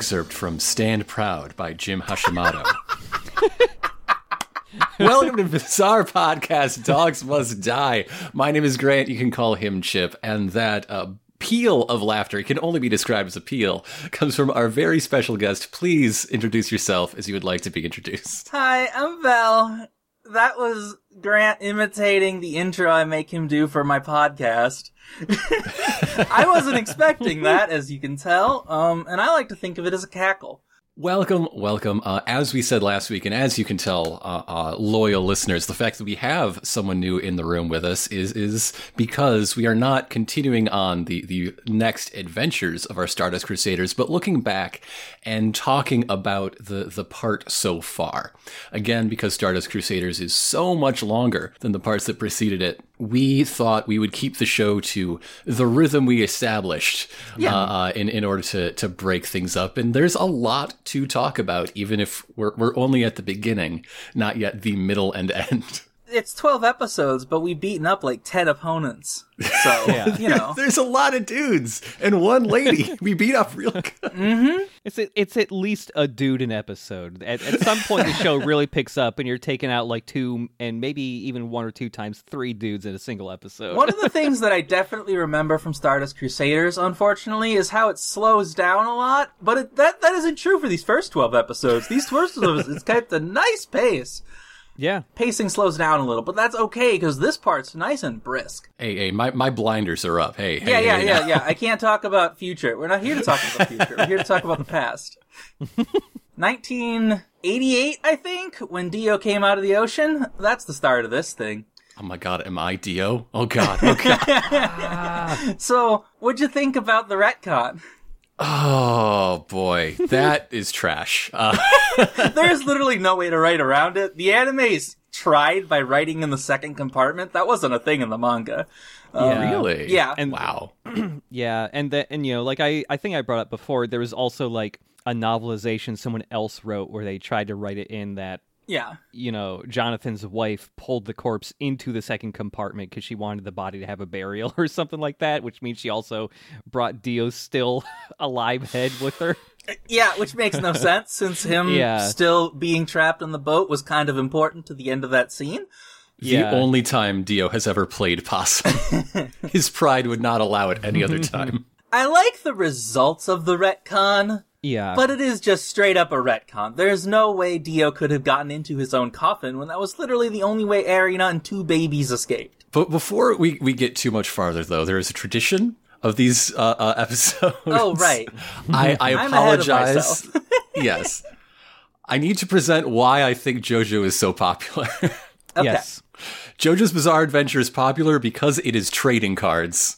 excerpt from Stand Proud by Jin Hashimoto. Welcome to Bizarre Podcast Dogs Must Die. My name is Grant. You can call him Chip. And that uh, peal of laughter, it can only be described as a peal, comes from our very special guest. Please introduce yourself as you would like to be introduced. Hi, I'm Val. That was Grant imitating the intro I make him do for my podcast. I wasn't expecting that, as you can tell, um, and I like to think of it as a cackle. Welcome, welcome. Uh, as we said last week, and as you can tell, uh, uh, loyal listeners, the fact that we have someone new in the room with us is is because we are not continuing on the the next adventures of our Stardust Crusaders, but looking back and talking about the the part so far. Again, because Stardust Crusaders is so much longer than the parts that preceded it, we thought we would keep the show to the rhythm we established Yeah. uh, in in order to to break things up. And there's a lot to talk about, even if we're we're only at the beginning, not yet the middle and end. It's 12 episodes, but we've beaten up like 10 opponents. So, Yeah. you know. There's a lot of dudes and one lady. we beat up real good. Mm-hmm. It's a, it's at least a dude an episode. At, at some point, the show really picks up, and you're taking out like two and maybe even one or two times three dudes in a single episode. One of the things that I definitely remember from Stardust Crusaders, unfortunately, is how it slows down a lot. But it, that that isn't true for these first twelve episodes. These first 12 episodes, it's kept a nice pace. Yeah, Pacing slows down a little, but that's okay because this part's nice and brisk. Hey, hey, my, my blinders are up. Hey, hey, Yeah, yeah, hey, yeah, now. yeah. I can't talk about future. We're not here to talk about future. We're here to talk about the past. 1988, I think, when Dio came out of the ocean. That's the start of this thing. Oh my god, am I Dio? Oh god, oh god. So, what'd you think about the retcon? Oh boy, that is trash. Uh, There's literally no way to write around it. The anime's tried by writing in the second compartment. That wasn't a thing in the manga. yeah. really? Yeah. And- wow. yeah, and that and you know, like I I think I brought up before, there was also like a novelization someone else wrote where they tried to write it in that Yeah. you know Jonathan's wife pulled the corpse into the second compartment because she wanted the body to have a burial or something like that, which means she also brought Dio's still alive head with her. Uh, yeah, which makes no sense since him Yeah. still being trapped in the boat was kind of important to the end of that scene. Yeah. The only time Dio has ever played possum. His pride would not allow it any other time. I like the results of the retcon, Yeah, but it is just straight up a retcon. There's no way Dio could have gotten into his own coffin when that was literally the only way Erina and two babies escaped. But before we, we get too much farther, though, there is a tradition of these uh, uh, episodes. Oh, right. I, I I'm ahead of apologize. yes. I need to present why I think JoJo is so popular. Okay. yes. JoJo's Bizarre Adventure is popular because it is trading cards.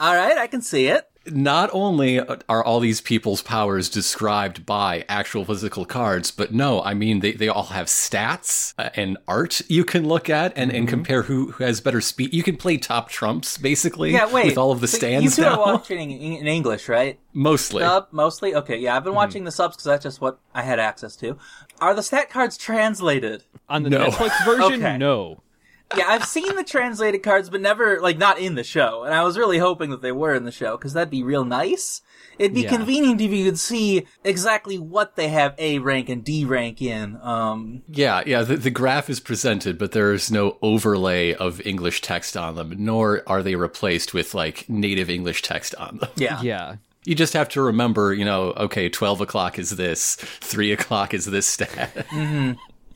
All right, I can see it. Not only are all these people's powers described by actual physical cards, but no, I mean, they, they all have stats uh, and art you can look at and, Mm-hmm. and compare who, who has better speed. You can play top trumps, basically, Yeah, wait. with all of the So stands You two now. are watching in, in English, right? Mostly. Dub, mostly? Okay, yeah, Mm-hmm. I've been watching the subs because that's just what I had access to. Are the stat cards translated? On the No. Netflix version, Okay. no. Yeah, I've seen the translated cards, but never, like, not in the show. And I was really hoping that they were in the show, because that'd be real nice. It'd be Yeah. convenient if you could see exactly what they have A rank and D rank in. Um, Yeah, yeah. The, the graph is presented, but there is no overlay of English text on them, nor are they replaced with like native English text on them. yeah. Yeah. You just have to remember, you know, okay, 12 o'clock is this, 3 o'clock is this stat.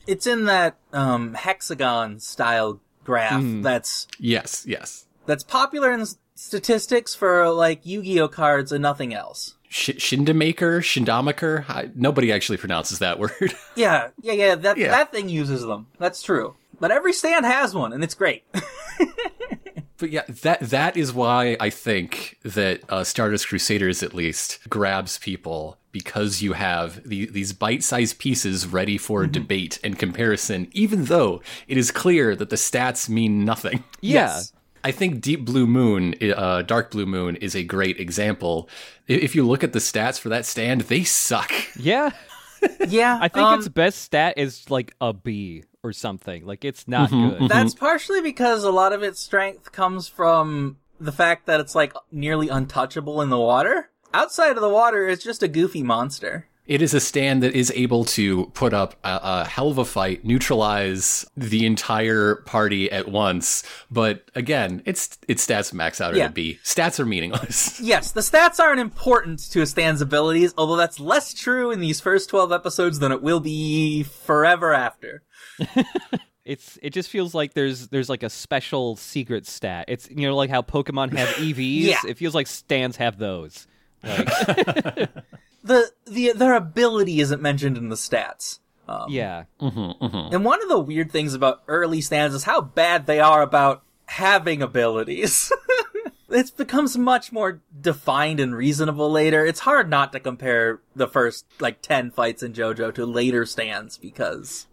It's in that, um, hexagon style graph that's, yes, yes. that's popular in statistics for, like, Yu-Gi-Oh cards and nothing else. Sh- Shindamaker, Shindamaker. I, nobody actually pronounces that word. Yeah, yeah, yeah. That Yeah. that thing uses them. That's true. But every stand has one, and it's great. but yeah, that that is why I think that uh, Stardust Crusaders at least grabs people because you have the, these bite-sized pieces ready for debate and comparison, even though it is clear that the stats mean nothing. Yeah. Yes. I think Deep Blue Moon, uh, Dark Blue Moon, is a great example. If you look at the stats for that stand, they suck. Yeah. Yeah, I think um, its best stat is like a B or something. Like it's not Mm-hmm, good. That's partially because a lot of its strength comes from the fact that it's like nearly untouchable in the water. Outside of the water, it's just a goofy monster. It is a stand that is able to put up a, a, hell of a fight, neutralize the entire party at once. But again, its its stats max out at Yeah. a B. Stats are meaningless. Yes, the stats aren't important to a stand's abilities, although that's less true in these first 12 episodes than it will be forever after. It's it just feels like there's there's like a special secret stat. It's you know like how Pokemon have EVs. Yeah. It feels like stands have those. Like, The, the, their ability isn't mentioned in the stats. Um, yeah. Mm-hmm, mm-hmm. And one of the weird things about early stands is how bad they are about having abilities. it becomes much more defined and reasonable later. It's hard not to compare the first like 10 fights in JoJo to later stands because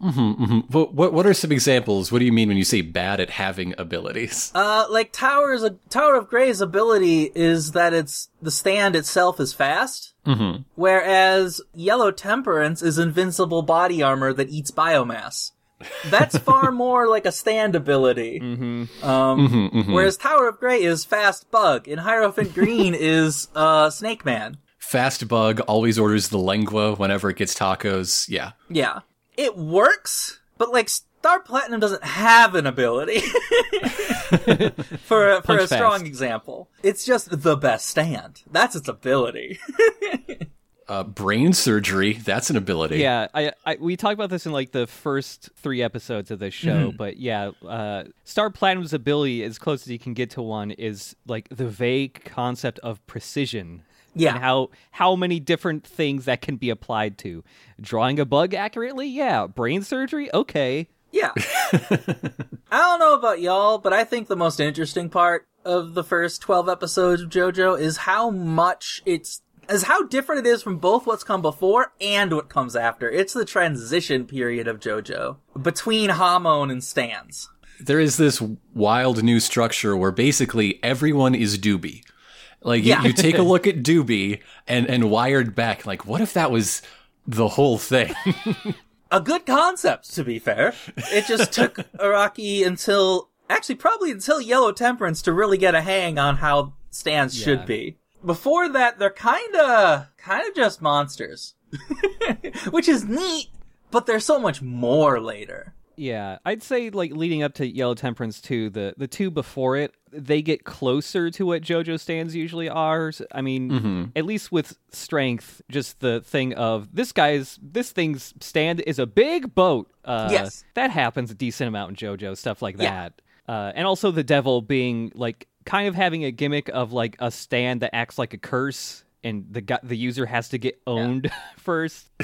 But what what are some examples? What do you mean when you say bad at having abilities? uh like Tower's a Tower of Gray's ability is that it's the stand itself is fast. Mm-hmm. Whereas Yellow Temperance is invincible body armor that eats biomass. That's far more like a stand ability. Um, Whereas Tower of Grey is Fast Bug, and Hierophant Green is uh, Snake Man. Fast bug always orders the lengua whenever it gets tacos. Yeah. Yeah. It works, but like Star Platinum doesn't have an ability. for a, for a strong fast. example. It's just the best stand. That's its ability. Uh, brain surgery, that's an ability. Yeah, I, I we talked about this in like the first three episodes of the show, Mm-hmm. but yeah, uh, Star Platinum's ability, as close as you can get to one, is like the vague concept of precision. Yeah. and how how many different things that can be applied to drawing a bug accurately. Yeah, brain surgery. Okay, Yeah. I don't know about y'all, but I think the most interesting part of the first 12 episodes of JoJo is how much it's is how different it is from both what's come before and what comes after. It's the transition period of JoJo between Hamon and Stands. There is this wild new structure where basically everyone is Doobie. Like you, Yeah. you take a look at Doobie and and Wired Beck. Like, what if that was the whole thing? A good concept, to be fair. It just took Araki until actually probably until Yellow Temperance to really get a hang on how Stands Yeah. should be. Before that, they're kinda kinda just monsters. Which is neat, but there's so much more later. yeah, I'd say like leading up to Yellow Temperance two, the the two before it, they get closer to what JoJo stands usually are. I mean, Mm-hmm. at least with strength, just the thing of this guy's this thing's stand is a big boat. Uh, Yes. that happens a decent amount in JoJo stuff like Yeah. that. Uh, and also the devil being like kind of having a gimmick of like a stand that acts like a curse. And the gu- the user has to get owned first.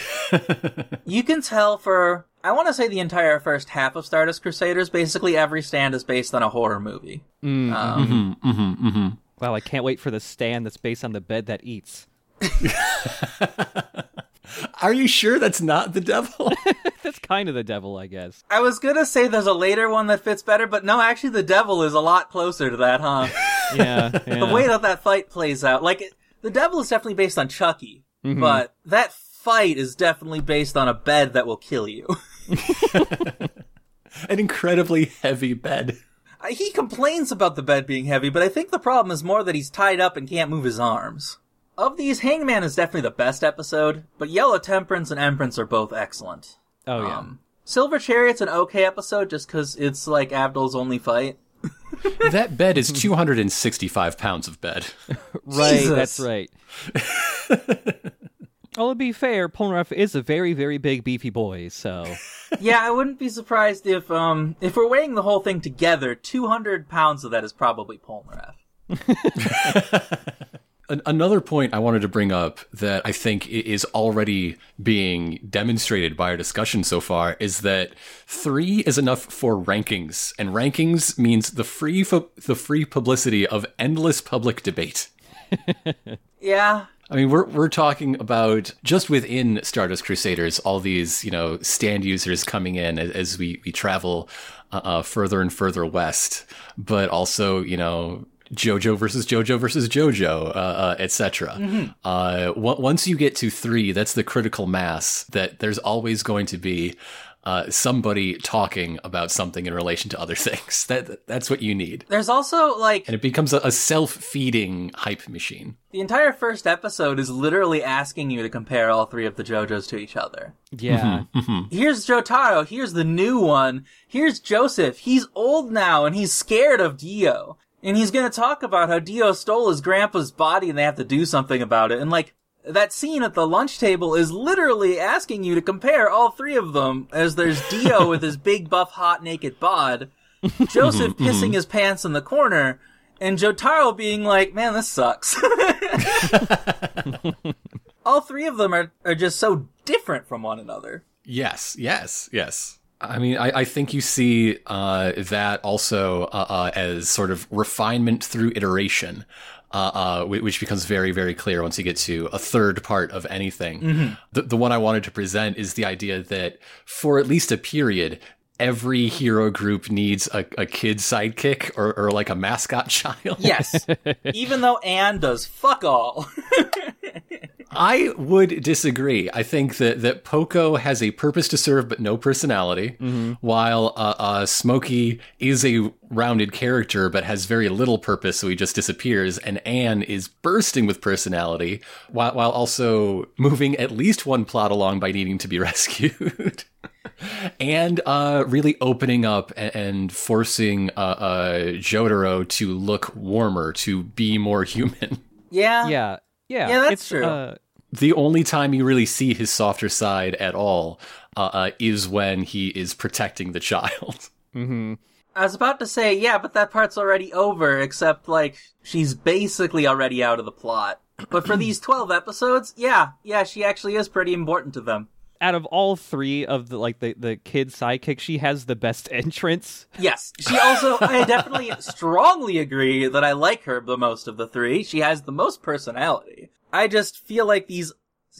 You can tell for I want to say the entire first half of Stardust Crusaders, basically every stand is based on a horror movie. Mm, um, mm-hmm. Mm-hmm, mm-hmm, Wow, I can't wait for the stand that's based on the bed that eats. Are you sure that's not the devil? That's kind of the devil, I guess. I was gonna say there's a later one that fits better, but no, actually the devil is a lot closer to that, huh? Yeah, the way that that fight plays out. Like, it, the devil is definitely based on Chucky, mm-hmm. but that fight is definitely based on a bed that will kill you. An incredibly heavy bed. He complains about the bed being heavy, but I think the problem is more that he's tied up and can't move his arms. Of these, Hangman is definitely the best episode, but Yellow Temperance and Empress are both excellent. oh yeah. Um, Silver Chariot's an okay episode just because it's like Avdol's only fight. That bed is 265 pounds of bed. right, Jesus. that's right. well, to be fair, Polnareff is a very, very big, beefy boy, so yeah, I wouldn't be surprised if um if we're weighing the whole thing together, 200 pounds of that is probably Polnareff. An- another point I wanted to bring up that I think is already being demonstrated by our discussion so far is that three is enough for rankings, and rankings means the free the free publicity of endless public debate. Yeah, I mean, we're we're talking about just within Stardust Crusaders, all these you know stand users coming in as, as we we travel uh, uh, further and further west, but also you know JoJo versus JoJo versus JoJo, uh, uh, etc. Uh, on- once you get to three, that's the critical mass that there's always going to be uh, somebody talking about something in relation to other things. That that's what you need, There's also like and it becomes a, a self-feeding hype machine. the entire first episode is literally asking you to compare all three of the JoJos to each other. Yeah. Here's Jotaro, here's the new one, here's Joseph, he's old now and he's scared of Dio. And he's gonna talk about how Dio stole his grandpa's body and they have to do something about it. And like, that scene at the lunch table is literally asking you to compare all three of them as there's Dio with his big buff hot naked bod, Joseph mm-hmm, pissing mm-hmm. his pants in the corner, and Jotaro being like, man, this sucks. all three of them are, are just so different from one another. Yes, yes, yes. I mean, I, I think you see uh, that also uh, uh, as sort of refinement through iteration, uh, uh, which becomes very, very clear once you get to a third part of anything. The, the one I wanted to present is the idea that for at least a period, every hero group needs a, a kid sidekick or, or like a mascot child. Yes. Even though Anne does fuck all. I would disagree. I think that that Poco has a purpose to serve but no personality, while uh, uh, Smokey is a rounded character but has very little purpose, so he just disappears. And Anne is bursting with personality, while while also moving at least one plot along by needing to be rescued. And uh, really opening up a- and forcing uh, uh, Jotaro to look warmer, to be more human. yeah. Yeah. Yeah. Yeah, that's it's, true. Uh, the only time you really see his softer side at all uh, uh, is when he is protecting the child. mhm. I was about to say, yeah, but that part's already over, except, like, she's basically already out of the plot. But for these 12 episodes, yeah, yeah, she actually is pretty important to them. Out of all three of the like the the kid sidekick, she has the best entrance. Yes, she also, I definitely strongly agree that I like her the most of the three. She has the most personality. I just feel like these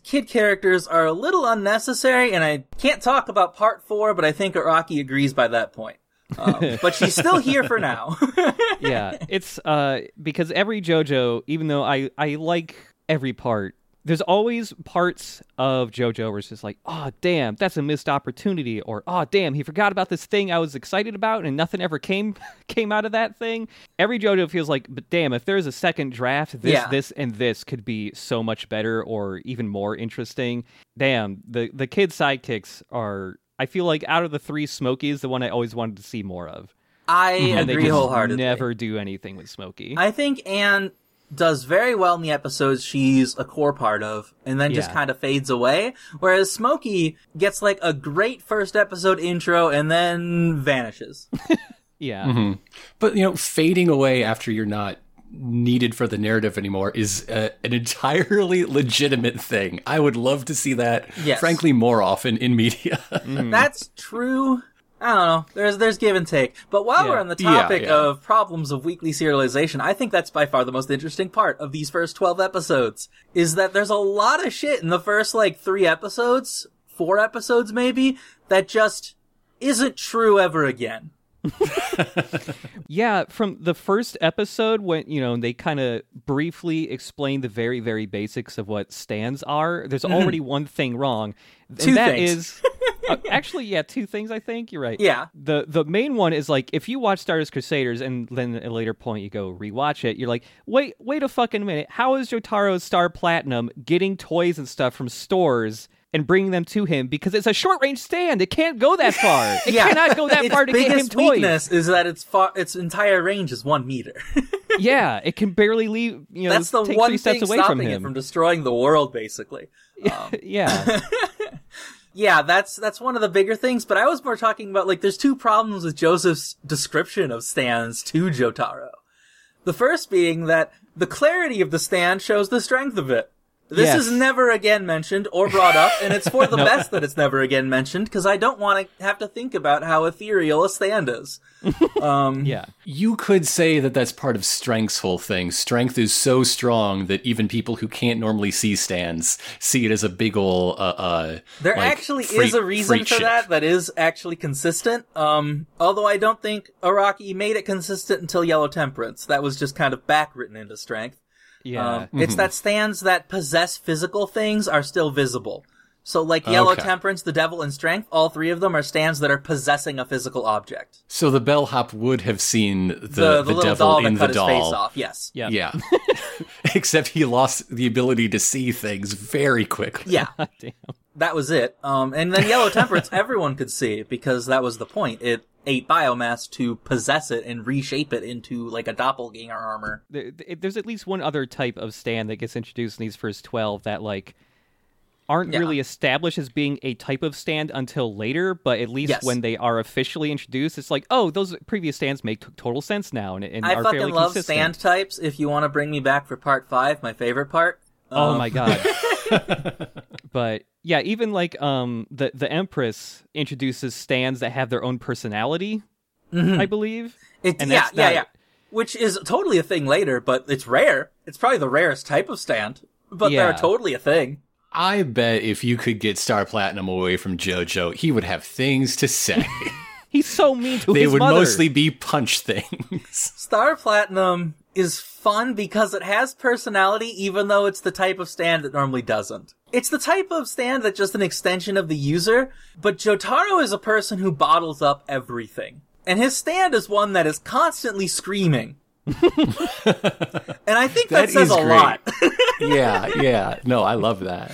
kid characters are a little unnecessary, and I can't talk about part four, but I think Araki agrees by that point. Um, but she's still here for now. yeah, it's uh because every JoJo, even though I I like every part, there's always parts of JoJo where it's just like, oh damn, that's a missed opportunity, or oh damn, he forgot about this thing I was excited about and nothing ever came came out of that thing. Every JoJo feels like, but damn, if there's a second draft, this Yeah. this and this could be so much better or even more interesting. Damn, the the kid sidekicks are. I feel like out of the three Smokies, the one I always wanted to see more of. I And they agree wholeheartedly. never do anything with Smokey. I think Anne does very well in the episodes she's a core part of, and then just kind of fades away. Whereas Smokey gets like a great first episode intro and then vanishes. Yeah. But, you know, fading away after you're not needed for the narrative anymore is uh, an entirely legitimate thing. I would love to see that, Yes. frankly, more often in media. That's true. I don't know. There's there's give and take. But while Yeah. we're on the topic yeah. of problems of weekly serialization, I think that's by far the most interesting part of these first 12 episodes is that there's a lot of shit in the first like 3 episodes, 4 episodes maybe, that just isn't true ever again. Yeah, from the first episode when, you know, they kind of briefly explain the very, very basics of what stands are, there's already one thing wrong. And Mm-hmm. Two that things. is- uh, actually, yeah, two things, I think. You're right. Yeah. The the main one is like if you watch Stardust Crusaders and then at a later point you go rewatch it, you're like, wait, wait a fucking minute. How is Jotaro's Star Platinum getting toys and stuff from stores and bringing them to him? Because it's a short range stand. It can't go that far. It Yeah. cannot go that its far to get him toys. weakness is that its far, its entire range is one meter. yeah, it can barely leave. You know, That's the one thing away from stopping it from destroying the world, basically. yeah, Yeah, that's that's one of the bigger things. But I was more talking about like there's two problems with Joseph's description of stands to Jotaro. The first being that the clarity of the stand shows the strength of it. This Yes. is never again mentioned or brought up, and it's for the best that it's never again mentioned because I don't want to have to think about how ethereal a stand is. Um, yeah. You could say that that's part of Strength's whole thing. Strength is so strong that even people who can't normally see stands see it as a big ol' uh, uh There like, actually freight- is a reason for ship. that that is actually consistent. Um, although I don't think Araki made it consistent until Yellow Temperance. That was just kind of back written into strength. Yeah. Um, It's that stands that possess physical things are still visible. So, like Yellow Okay. Temperance, the Devil, and Strength, all three of them are stands that are possessing a physical object. So the bellhop would have seen the, The, the, the, little devil doll in that cut the his face off. Yes. Yeah. Yeah. Except he lost the ability to see things very quickly. Yeah. Damn. That was it. Um, and then Yellow Temperance, everyone could see because that was the point. It ate biomass to possess it and reshape it into like a doppelganger armor. There- there- There's at least one other type of stand that gets introduced in these first 12 that, like, aren't Yeah. really established as being a type of stand until later, but at least Yes. when they are officially introduced, it's like, oh, those previous stands make t- total sense now and, and I are fucking fairly love consistent. stand types. If you want to bring me back for part five, my favorite part. Oh Um, my god. but yeah, even like um the the Empress introduces stands that have their own personality, I believe. It, And yeah, that's yeah, not- yeah. Which is totally a thing later, but it's rare. It's probably the rarest type of stand, but Yeah. they're totally a thing. I bet if you could get Star Platinum away from JoJo, he would have things to say. He's so mean to they his would mother. mostly be punch things. Star Platinum is fun because it has personality, even though it's the type of stand that normally doesn't. It's the type of stand that's just an extension of the user, but Jotaro is a person who bottles up everything. And his stand is one that is constantly screaming. and I think that, That says a great. lot. yeah, yeah. No, I love that.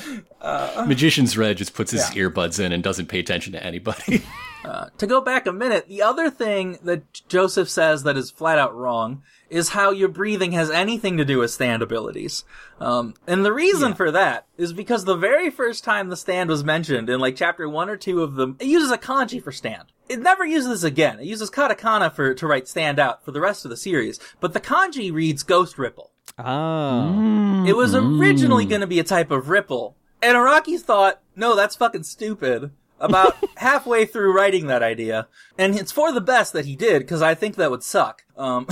Magician's Red just puts his Uh, Yeah. earbuds in and doesn't pay attention to anybody. to go back a minute, the other thing that Joseph says that is flat out wrong is how your breathing has anything to do with stand abilities. Um, and the reason for that is because the very first time the stand was mentioned in like chapter one or two of them, it uses a kanji for stand. It never uses this again. It uses katakana for to write stand out for the rest of the series, but the kanji reads ghost ripple. Oh. It was originally going to be a type of ripple, and Araki thought, no, that's fucking stupid. About halfway through writing that idea, and it's for the best that he did because I think that would suck. Um,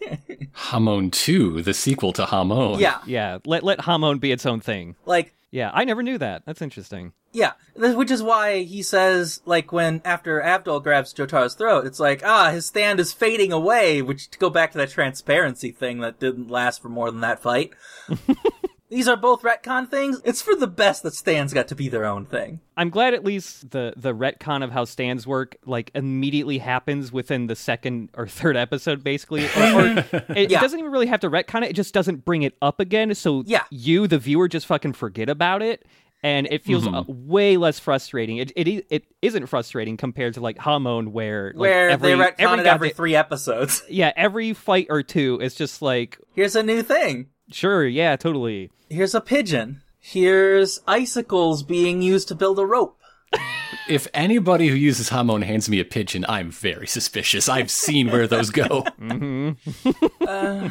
Hamon 2, the sequel to Hamon. yeah, Yeah, let let Hamon be its own thing. like Yeah, I never knew that. That's interesting. yeah, th- which is why he says like when after Avdol grabs Jotaro's throat, it's like ah, his stand is fading away. Which to go back to that transparency thing that didn't last for more than that fight. These are both retcon things. It's for the best that stands got to be their own thing. I'm glad at least the the retcon of how stands work like immediately happens within the second or third episode, basically. Or, or it Yeah. doesn't even really have to retcon it; it just doesn't bring it up again. So Yeah. you, the viewer, just fucking forget about it, and it feels uh, way less frustrating. It, it it isn't frustrating compared to like Hamon, where like, Where every, they retcon every it every three episodes. yeah every fight or two is just like Here's a new thing. Sure, yeah, totally. Here's a pigeon. Here's icicles being used to build a rope. If anybody who uses Hamon hands me a pigeon, I'm very suspicious. I've seen where those go. Hmm.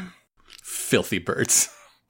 Filthy birds.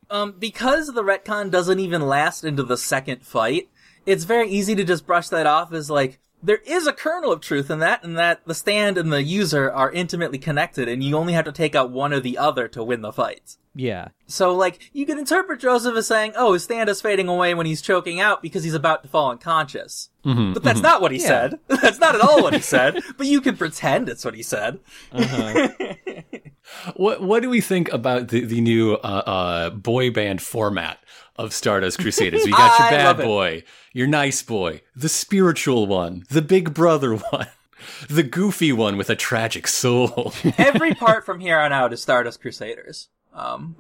Um, because the retcon doesn't even last into the second fight, it's very easy to just brush that off as like, there is a kernel of truth in that, and that the stand and the user are intimately connected, and you only have to take out one or the other to win the fights. Yeah, So, like, you can interpret Joseph as saying, oh, his stand is fading away when he's choking out because he's about to fall unconscious. Mm-hmm, but that's mm-hmm. not what he Yeah. said. that's not at all what he said, but you can pretend it's what he said. Uh-huh. What what do we think about the, the new uh, uh, boy band format of Stardust Crusaders? We got your bad boy, your nice boy, the spiritual one, the big brother one, the goofy one with a tragic soul. Every part from here on out is Stardust Crusaders. Um,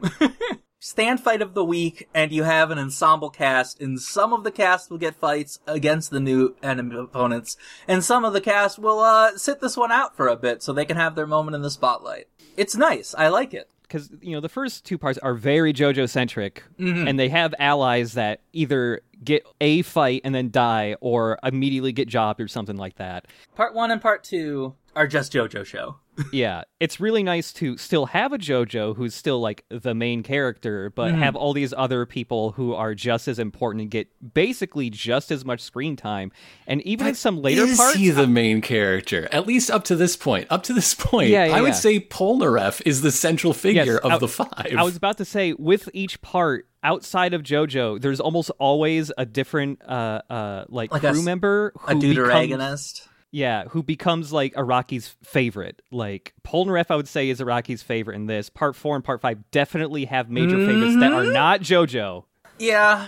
stand fight of the week, and you have an ensemble cast, and some of the cast will get fights against the new enemy opponents, and some of the cast will, uh, sit this one out for a bit so they can have their moment in the spotlight. It's nice. I like it. because you know the first two parts are very JoJo centric, Mm-hmm. and they have allies that either get a fight and then die, or immediately get jobbed or something like that. Part one and part two are just JoJo show. Yeah, it's really nice to still have a JoJo who's still like the main character, but Mm-hmm. have all these other people who are just as important and get basically just as much screen time. And even in some later Is parts, he the main character? At least up to this point. Up to this point, Yeah, yeah, I would yeah. say Polnareff is the central figure of I- the five. I was about to say, with each part outside of JoJo, there's almost always a different, uh, uh, like, Like a crew s- member A who becomes, deuteragonist. Yeah, who becomes like Araki's favorite. Like Polnareff, I would say is Araki's favorite in this. Part four and part five definitely have major favorites that Mm-hmm. are not JoJo. Yeah.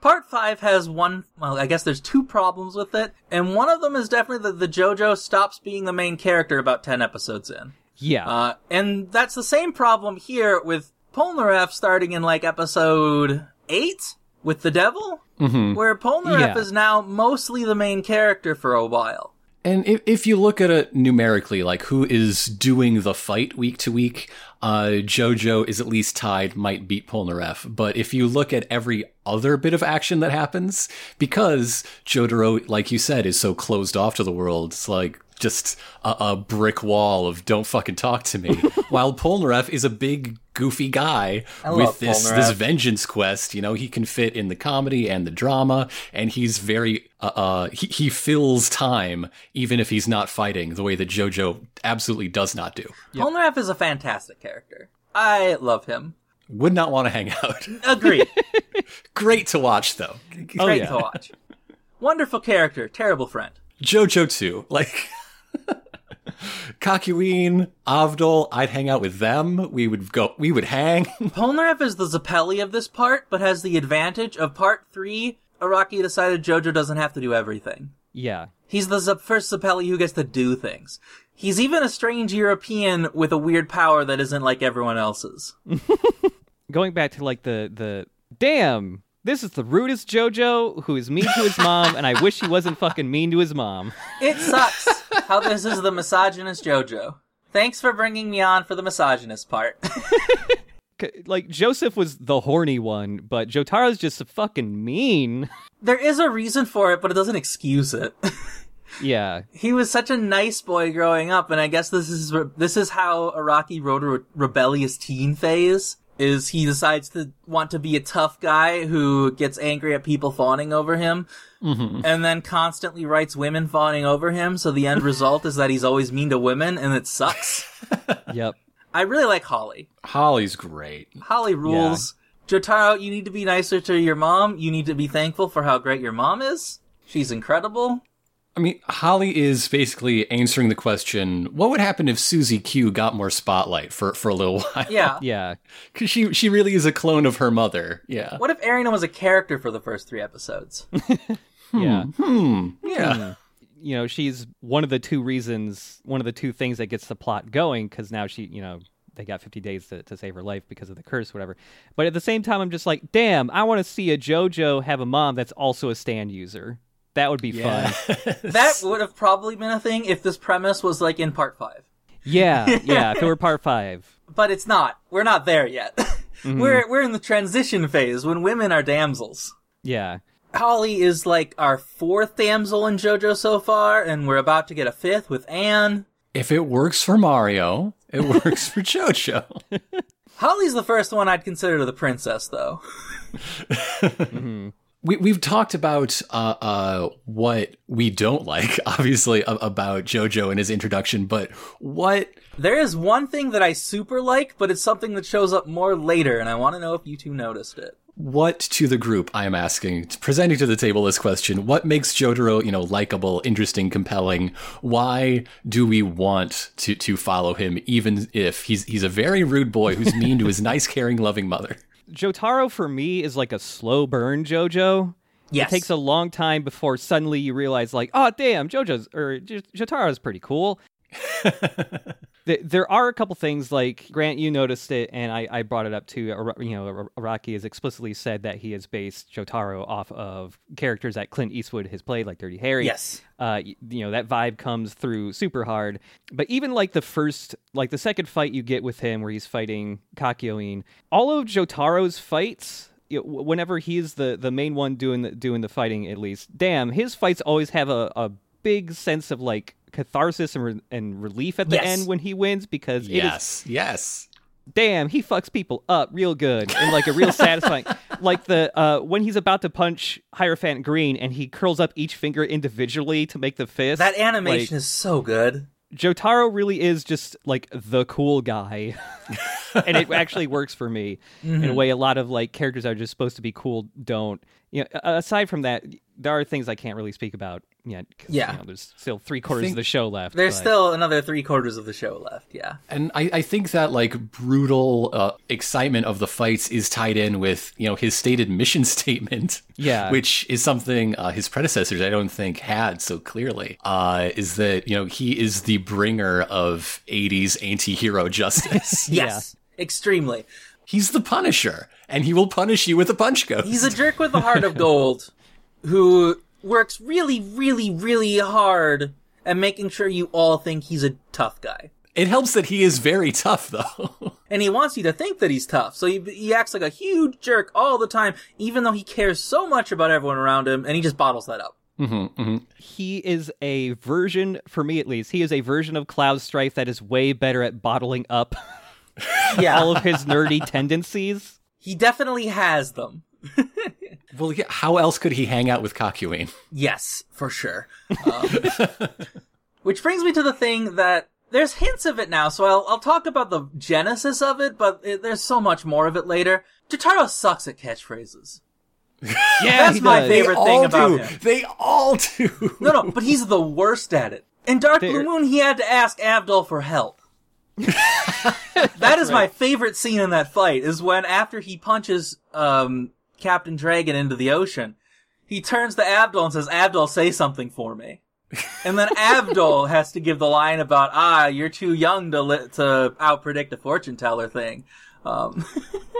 Part five has one, well, I guess there's two problems with it, and one of them is definitely that the JoJo stops being the main character about 10 episodes in. Yeah. Uh, and that's the same problem here with Polnareff starting in like episode eight with the devil, mm-hmm. where Polnareff Yeah. is now mostly the main character for a while. And if, if you look at it numerically, like who is doing the fight week to week, uh, Jojo is at least tied, might beat Polnareff. But if you look at every other bit of action that happens, because Jotaro, like you said, is so closed off to the world, it's like just a, a brick wall of don't fucking talk to me. While Polnareff is a big, goofy guy I with this, Polnareff. this vengeance quest. You know, he can fit in the comedy and the drama, and he's very, uh, uh he, he fills time, even if he's not fighting, the way that JoJo absolutely does not do. Polnareff is a fantastic character. I love him. Would not want to hang out. Agreed. Great to watch, though. Oh, Great yeah. to watch. Wonderful character, terrible friend. JoJo too. Like Kakyoin, Avdol, I'd hang out with them. We would go we would hang. Polnareff is the Zeppeli of this part, but has the advantage of part three. Araki decided Jojo doesn't have to do everything. yeah. He's the first Zeppeli who gets to do things. He's even a strange European with a weird power that isn't like everyone else's. Going back to like the the damn. This is the rudest JoJo who is mean to his mom, and I wish he wasn't fucking mean to his mom. It sucks how this is the misogynist Jojo. Thanks for bringing me on for the misogynist part. Like Joseph was the horny one, but Jotaro's just fucking mean. there is a reason for it, but it doesn't excuse it. yeah. he was such a nice boy growing up, and I guess this is this is how Araki wrote a re- rebellious teen phase. Is he decides to want to be a tough guy who gets angry at people fawning over him, mm-hmm. and then constantly writes women fawning over him. So the end result is that he's always mean to women, and it sucks. Yep. I really like Holly. Holly's great. Holly rules. Jotaro, you need to be nicer to your mom. You need to be thankful for how great your mom is. She's incredible. I mean, Holly is basically answering the question, what would happen if Susie Q got more spotlight for, for a little while? Yeah. Yeah. Cause she, she really is a clone of her mother. Yeah. What if Erina was a character for the first three episodes? Yeah. Hmm. Yeah. You know, she's one of the two reasons, one of the two things that gets the plot going because now she, you know, they got 50 days to, to save her life because of the curse, whatever. But at the same time, I'm just like, damn, I want to see a JoJo have a mom that's also a stand user. That would be fun. that would have probably been a thing if this premise was like in part five. Yeah, yeah. If it were part five, But it's not. We're not there yet. Mm-hmm. we're we're in the transition phase when women are damsels. yeah, Holly is like our fourth damsel in JoJo so far, and we're about to get a fifth with Anne. If it works for Mario, it works for JoJo. Holly's the first one I'd consider the princess, though. Mm-hmm. We, we've talked about uh, uh, what we don't like, obviously, a- about JoJo and his introduction, but what There is one thing that I super like, but it's something that shows up more later, and I want to know if you two noticed it. what to the group I am asking, presenting to the table this question: What makes Jotaro, you know, likable, interesting, compelling? Why do we want to to follow him, even if he's he's a very rude boy who's mean to his nice, caring, loving mother? Jotaro for me is like a slow burn JoJo. Yes. It takes a long time before suddenly you realize, like, oh damn, JoJo's or Jotaro's pretty cool. Th- there are a couple things like Grant, you noticed it, and I, I brought it up too. You know, Araki has explicitly said that he has based Jotaro off of characters that Clint Eastwood has played, like Dirty Harry. Yes. uh, you know that vibe comes through super hard. But even like the first, like the second fight you get with him, where he's fighting Kakyoin, all of Jotaro's fights. Whenever he's the, the main one doing the, doing the fighting, at least, damn, his fights always have a, a big sense of like catharsis and, re- and relief at the Yes. end when he wins because it is Yes, yes. damn, he fucks people up real good and like a real satisfying. like the uh when he's about to punch Hierophant Green and he curls up each finger individually to make the fist. That animation like, is so good. Jotaro really is just like the cool guy. and it actually works for me in a way a lot of like characters that are just supposed to be cool don't. You know, aside from that, there are things I can't really speak about yet. Yeah. you know, there's still three quarters of the show left. There's but- still another three quarters of the show left. Yeah. And I, I think that like brutal uh, excitement of the fights is tied in with you know his stated mission statement, Yeah. which is something uh, his predecessors I don't think had so clearly. Uh, is that you know he is the bringer of '80s anti-hero justice. Yes. Extremely. He's the Punisher, and he will punish you with a punch ghost. He's a jerk with a heart of gold who works really, really, really hard at making sure you all think he's a tough guy. it helps that he is very tough, though. And he wants you to think that he's tough. So he, he acts like a huge jerk all the time, even though he cares so much about everyone around him, and he just bottles that up. Mm-hmm, mm-hmm. he is a version, for me at least, he is a version of Cloud Strife that is way better at bottling up Yeah. all of his nerdy tendencies. he definitely has them. well, yeah, how else could he hang out with Kakyoin? Yes, for sure. Um, which brings me to the thing that there's hints of it now, so I'll, I'll talk about the genesis of it, but it, there's so much more of it later. Jotaro sucks at catchphrases. Yeah, That's he my does. favorite they thing all about do. him. They all do. No, no, but he's the worst at it. In Dark Blue Moon, he had to ask Avdol for help. that is my favorite scene in that fight, is when after he punches, um, Captain Dragon into the ocean, he turns to Avdol and says, Avdol, say something for me. And then Avdol has to give the line about, ah, you're too young to li- to outpredict a fortune teller thing. Um,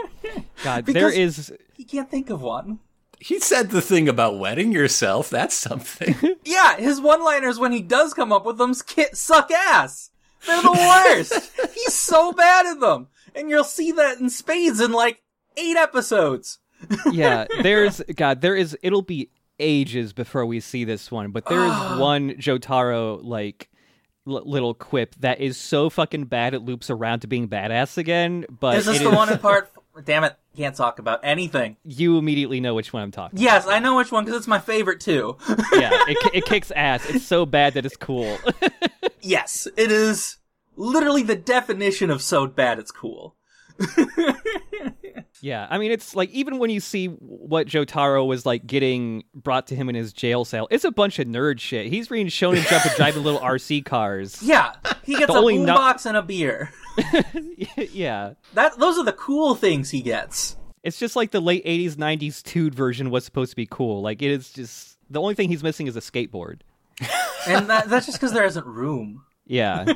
God, there is he can't think of one. He said the thing about wetting yourself. That's something. Yeah, his one-liners when he does come up with them suck ass. They're the worst. He's so bad at them, and you'll see that in spades in like eight episodes. Yeah, there's God, there is it'll be ages before we see this one, but there is one Jotaro like l- little quip that is so fucking bad it loops around to being badass again, but Is this the is- one in part? Damn it, can't talk about anything. you immediately know which one I'm talking. Yes, I know which one because it's my favorite too. yeah, it it kicks ass. It's so bad that it's cool. yes, it is literally the definition of so bad it's cool. Yeah, I mean it's like even when you see what Jotaro was like getting brought to him in his jail cell, it's a bunch of nerd shit. He's being shown and jump and driving little RC cars. Yeah, he gets The a boombox and a beer. yeah. That those are the cool things he gets. It's just like the late 80s 90s Tood version was supposed to be cool. Like it is just the only thing he's missing is a skateboard. And that, that's just because there isn't room. Yeah.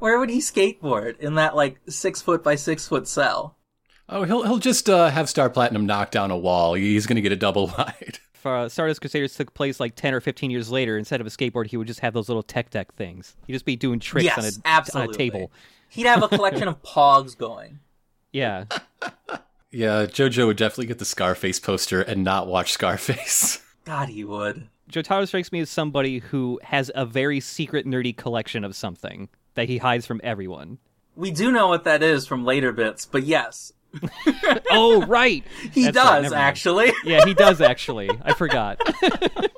Where would he skateboard in that like six foot by six foot cell? Oh, he'll he'll just uh, have Star Platinum knock down a wall. He's gonna get a double wide. if uh, Stardust Crusaders took place like 10 or 15 years later, instead of a skateboard, he would just have those little tech deck things. He'd just be doing tricks yes, on, a, absolutely. on a table. He'd have a collection of pogs going. Yeah. Yeah, JoJo would definitely get the Scarface poster and not watch Scarface. God, he would. Jotaro strikes me as somebody who has a very secret nerdy collection of something that he hides from everyone. We do know what that is from later bits, but yes, Oh, right. he That's does mind. actually. Yeah, he does actually. I forgot.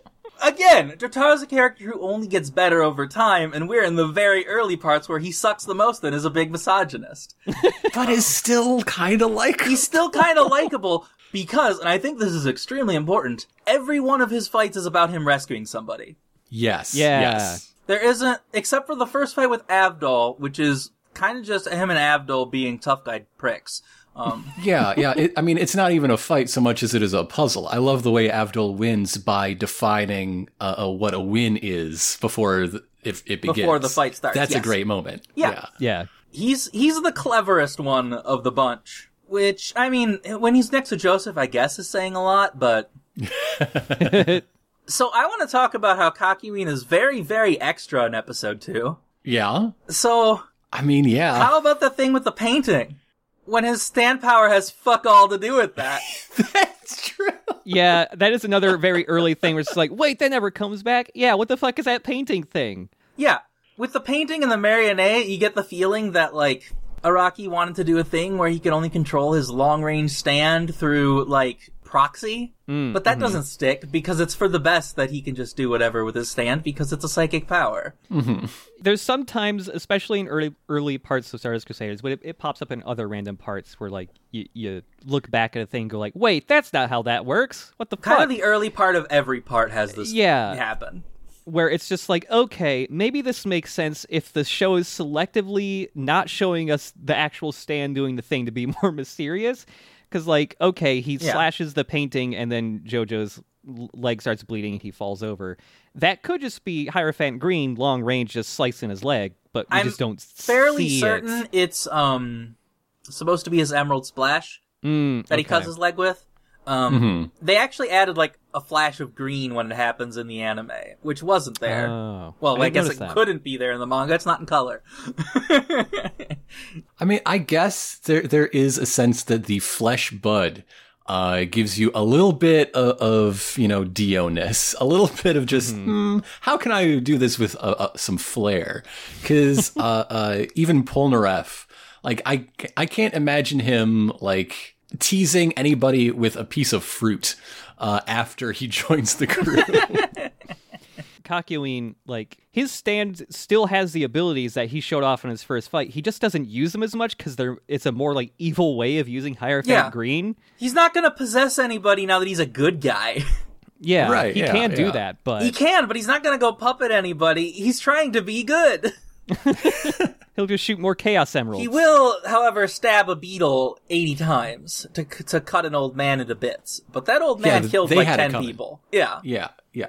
Again, Jotaro's a character who only gets better over time, and we're in the very early parts where he sucks the most and is a big misogynist. but is still kind of like He's still kind of likable because, and I think this is extremely important, every one of his fights is about him rescuing somebody. yes, Yeah. yes. There isn't, except for the first fight with Avdol, which is kind of just him and Avdol being tough guy pricks. Um, Yeah, yeah. It, I mean, it's not even a fight so much as it is a puzzle. I love the way Avdol wins by defining uh, uh, what a win is before the, if it begins. Before the fight starts, That's yes. a great moment. Yeah. Yeah. he's he's the cleverest one of the bunch. Which I mean, when he's next to Joseph, I guess is saying a lot. But so I want to talk about how Kakyoin is very very extra in episode two. Yeah. So I mean, yeah. how about the thing with the painting? When his stand power has fuck all to do with that. That's true. Yeah, that is another very early thing where it's like, wait, that never comes back. Yeah, what the fuck is that painting thing? Yeah, with the painting and the marionette, you get the feeling that like Araki wanted to do a thing where he could only control his long range stand through like proxy, Mm, but that doesn't stick because it's for the best that he can just do whatever with his stand because it's a psychic power. There's sometimes, especially in early early parts of Stardust Crusaders, but it, it pops up in other random parts where like you, you look back at a thing and go like, wait, that's not how that works. What the Kind fuck? of the early part of every part has this Yeah. happen. where it's just like, okay, maybe this makes sense if the show is selectively not showing us the actual stand doing the thing to be more mysterious. Because, like, okay, he Yeah. slashes the painting and then JoJo's leg starts bleeding and he falls over. That could just be Hierophant Green, long range, just slicing his leg, but we I'm just don't Fairly see certain it. it's um supposed to be his emerald splash Mm, that he cuts his leg with. Um, They actually added like a flash of green when it happens in the anime, which wasn't there. Oh, well, I, didn't guess it that. couldn't be there in the manga. It's not in color. I mean, I guess there there is a sense that the flesh bud uh, gives you a little bit of, of you know Dio-ness, a little bit of just hmm, how can I do this with uh, uh, some flair? Because uh, uh, even Polnareff, like I I can't imagine him like teasing anybody with a piece of fruit uh, after he joins the crew. Kakyoin, like his stand still has the abilities that he showed off in his first fight. He just doesn't use them as much because they're it's a more like evil way of using Hierophant Yeah. Green. He's not gonna possess anybody now that he's a good guy. Yeah, Right, he yeah, can do that, but he can, but he's not gonna go puppet anybody. He's trying to be good. he'll just shoot more Chaos Emeralds. He will, however, stab a beetle 80 times to to cut an old man into bits. But that old man Yeah, killed like 10 people. Yeah. Yeah, yeah.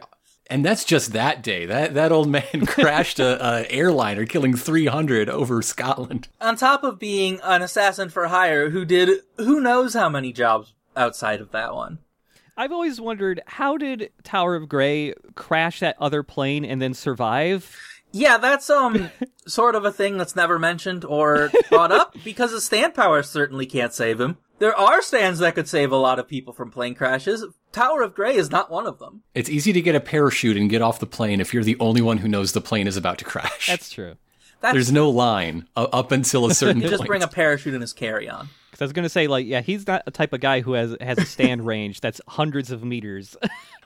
And that's just that day. That that old man crashed a, a airliner, killing three hundred over Scotland. On top of being an assassin for hire who did who knows how many jobs outside of that one. I've always wondered how did Tower of Grey crash that other plane and then survive? Yeah, that's um sort of a thing that's never mentioned or brought up because his stand power certainly can't save him. There are stands that could save a lot of people from plane crashes. Tower of Grey is not one of them. It's easy to get a parachute and get off the plane if you're the only one who knows the plane is about to crash. That's true. That's There's no line uh, up until a certain you point. just bring a parachute in his carry-on. Because I was gonna say, like, yeah, he's not a type of guy who has has a stand range that's hundreds of meters.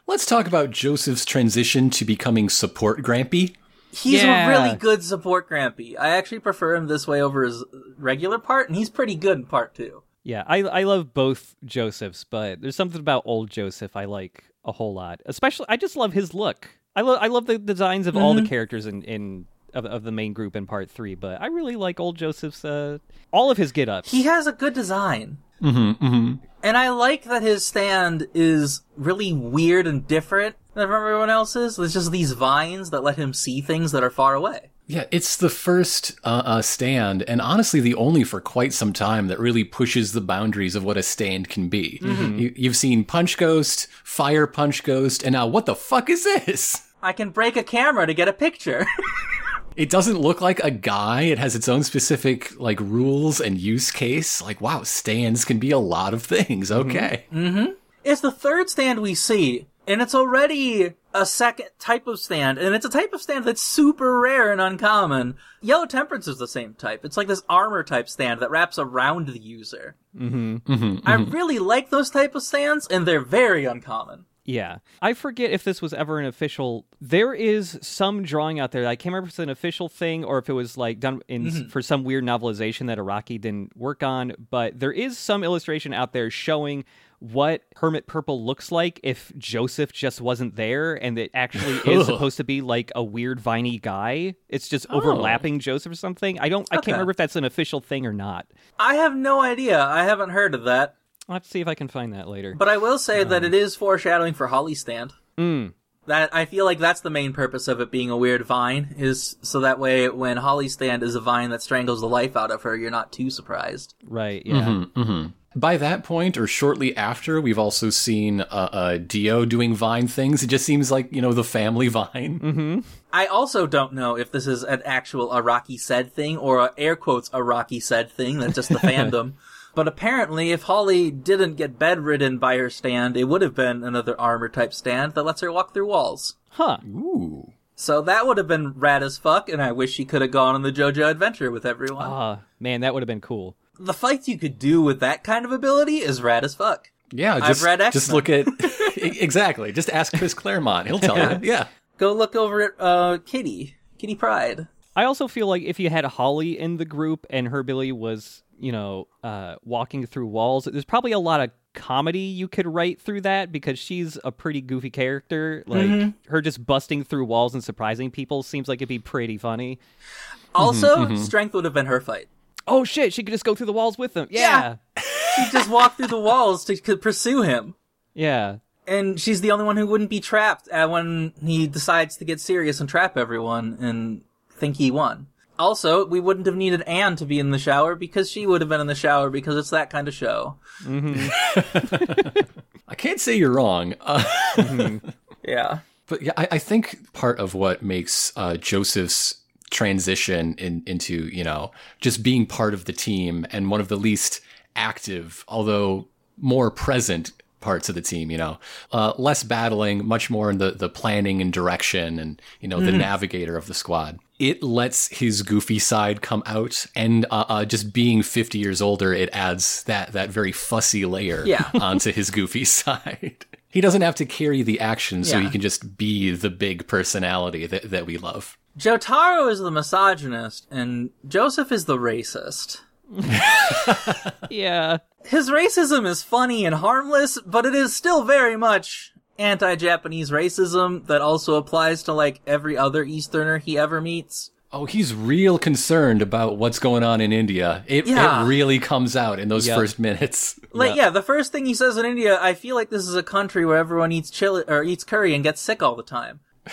Let's talk about Joseph's transition to becoming support Grampy. He's Yeah. a really good support Grampy. I actually prefer him this way over his regular part, and he's pretty good in part two. yeah, I I love both Josephs, but there's something about old Joseph I like a whole lot. Especially, I just love his look. I love I love the designs of all the characters in in of, of the main group in part three, but I really like old Joseph's uh all of his get ups. He has a good design. Mm-hmm, mm-hmm. And I like that his stand is really weird and different than everyone else's. There's just these vines that let him see things that are far away. Yeah, it's the first uh, uh, stand, and honestly, the only for quite some time that really pushes the boundaries of what a stand can be. You, you've seen Punch Ghost, Fire Punch Ghost, and now what the fuck is this? I can break a camera to get a picture. It doesn't look like a guy. It has its own specific like rules and use case. Like, wow, stands can be a lot of things. Okay. it's the third stand we see, and it's already a second type of stand, and it's a type of stand that's super rare and uncommon. Yellow Temperance is the same type. It's like this armor type stand that wraps around the user. mm-hmm. mm-hmm. I mm-hmm. really like those type of stands, and they're very uncommon. Yeah. I forget if this was ever an official. There is some drawing out there. I can't remember if it's an official thing or if it was like done in mm-hmm. for some weird novelization that Araki didn't work on, but there is some illustration out there showing what Hermit Purple looks like if Joseph just wasn't there and it actually is supposed to be like a weird viney guy. It's just overlapping Joseph or something. I don't I can't remember if that's an official thing or not. I have no idea. I haven't heard of that. I'll have to see if I can find that later. But I will say that it is foreshadowing for Holly Stand. Mm. That I feel like that's the main purpose of it being a weird vine is so that way when Holly Stand is a vine that strangles the life out of her, you're not too surprised. Right, yeah. By that point, or shortly after, we've also seen uh, uh, Dio doing Vine things. It just seems like you know the family Vine. I also don't know if this is an actual Araki said thing or a air quotes Araki said thing. That's just the fandom. But apparently, if Holly didn't get bedridden by her stand, it would have been another armor type stand that lets her walk through walls. Huh. Ooh. So that would have been rad as fuck, and I wish she could have gone on the JoJo adventure with everyone. Ah, man, that would have been cool. the fights you could do with that kind of ability is rad as fuck. Yeah, just, read X-Men. look at exactly. Just ask Chris Claremont; he'll tell you. Yeah, Go look over at uh, Kitty, Kitty Pryde. I also feel like if you had Holly in the group and her ability was, you know, uh, walking through walls, there's probably a lot of comedy you could write through that because she's a pretty goofy character. Like her just busting through walls and surprising people seems like it'd be pretty funny. Also, strength would have been her fight. Oh shit, she could just go through the walls with them. Yeah. She just walked through the walls to, to pursue him. Yeah. And she's the only one who wouldn't be trapped uh, when he decides to get serious and trap everyone and think he won. Also, we wouldn't have needed Anne to be in the shower because she would have been in the shower because it's that kind of show. I can't say you're wrong. Uh, Yeah. But yeah, I, I think part of what makes uh, Joseph's transition in, into, you know, just being part of the team and one of the least active, although more present parts of the team, you know, uh, less battling, much more in the, the planning and direction and, you know, the navigator of the squad. It lets his goofy side come out and uh, uh, just being 50 years older, it adds that, that very fussy layer Yeah. onto his goofy side. He doesn't have to carry the action, so Yeah. he can just be the big personality that, that we love. Jotaro is the misogynist and Joseph is the racist. Yeah. His racism is funny and harmless, but it is still very much anti-Japanese racism that also applies to like every other Easterner he ever meets. Oh, he's real concerned about what's going on in India. It, Yeah. it really comes out in those Yep. first minutes. Like, yeah, the first thing he says in India, I feel like this is a country where everyone eats chili or eats curry and gets sick all the time.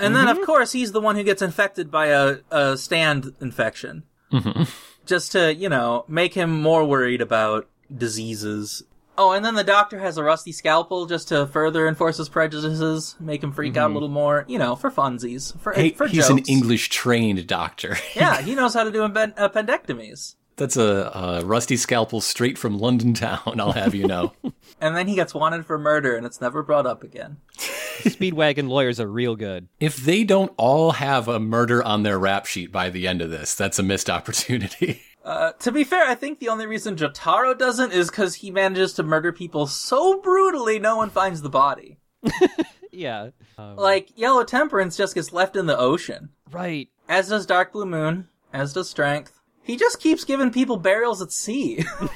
And then, of mm-hmm. course, he's the one who gets infected by a, a stand infection. Mm-hmm. Just to, you know, make him more worried about diseases. Oh, and then the doctor has a rusty scalpel just to further enforce his prejudices, make him freak out a mm-hmm. little more, you know, for funsies, for, Hey, for he's an. English trained doctor. Yeah, he knows how to do appen- appendectomies. That's a, a rusty scalpel straight from London town, I'll have you know. And then he gets wanted for murder, and it's never brought up again. Speedwagon lawyers are real good. if they don't all have a murder on their rap sheet by the end of this, that's a missed opportunity. Uh, to be fair, I think the only reason Jotaro doesn't is because he manages to murder people so brutally no one finds the body. Yeah. Um, Like, Yellow Temperance just gets left in the ocean. right. As does Dark Blue Moon. As does Strength. He just keeps giving people burials at sea.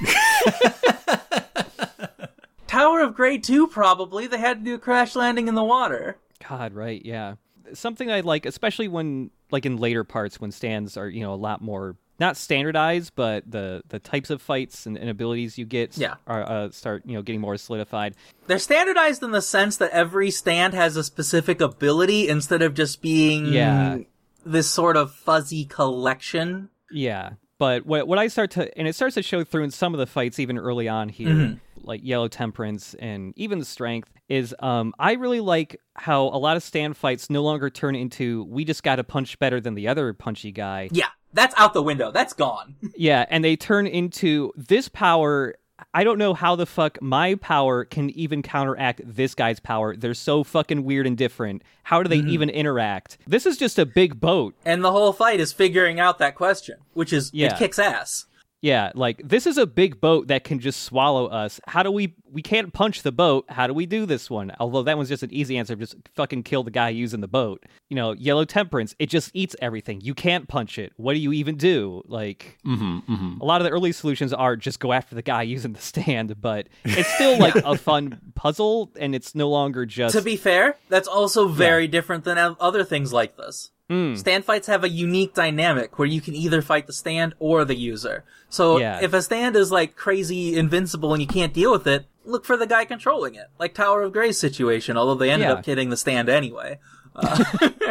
Tower of Grey 2, probably. They had to do a crash landing in the water. God, right, yeah. Something I like, especially when, like in later parts, when stands are, you know, a lot more not standardized, but the the types of fights and, and abilities you get Yeah. are uh, start, you know, getting more solidified. They're standardized in the sense that every stand has a specific ability instead of just being Yeah. this sort of fuzzy collection. Yeah. But what what I start to and it starts to show through in some of the fights even early on here, Mm-hmm. like Yellow Temperance and even the Strength, is um I really like how a lot of stand fights no longer turn into we just got to punch better than the other punchy guy. Yeah, that's out the window. That's gone. Yeah, and they turn into this power. I don't know how the fuck my power can even counteract this guy's power. They're so fucking weird and different. How do they Mm-hmm. even interact? This is just a big boat. And the whole fight is figuring out that question, which is Yeah. it kicks ass. Yeah, like this is a big boat that can just swallow us. How do we we can't punch the boat. How do we do this one? Although that one's just an easy answer, just fucking kill the guy using the boat. You know, yellow temperance, it just eats everything. You can't punch it. What do you even do? Like hmm hmm a lot of the early solutions are just go after the guy using the stand, but it's still like a fun puzzle and it's no longer just To be fair, that's also very different than other things like this. Mm. Stand fights have a unique dynamic where you can either fight the stand or the user. So Yeah. if a stand is like crazy invincible and you can't deal with it, look for the guy controlling it. Like Tower of Grey's situation, although they ended Yeah. up hitting the stand anyway.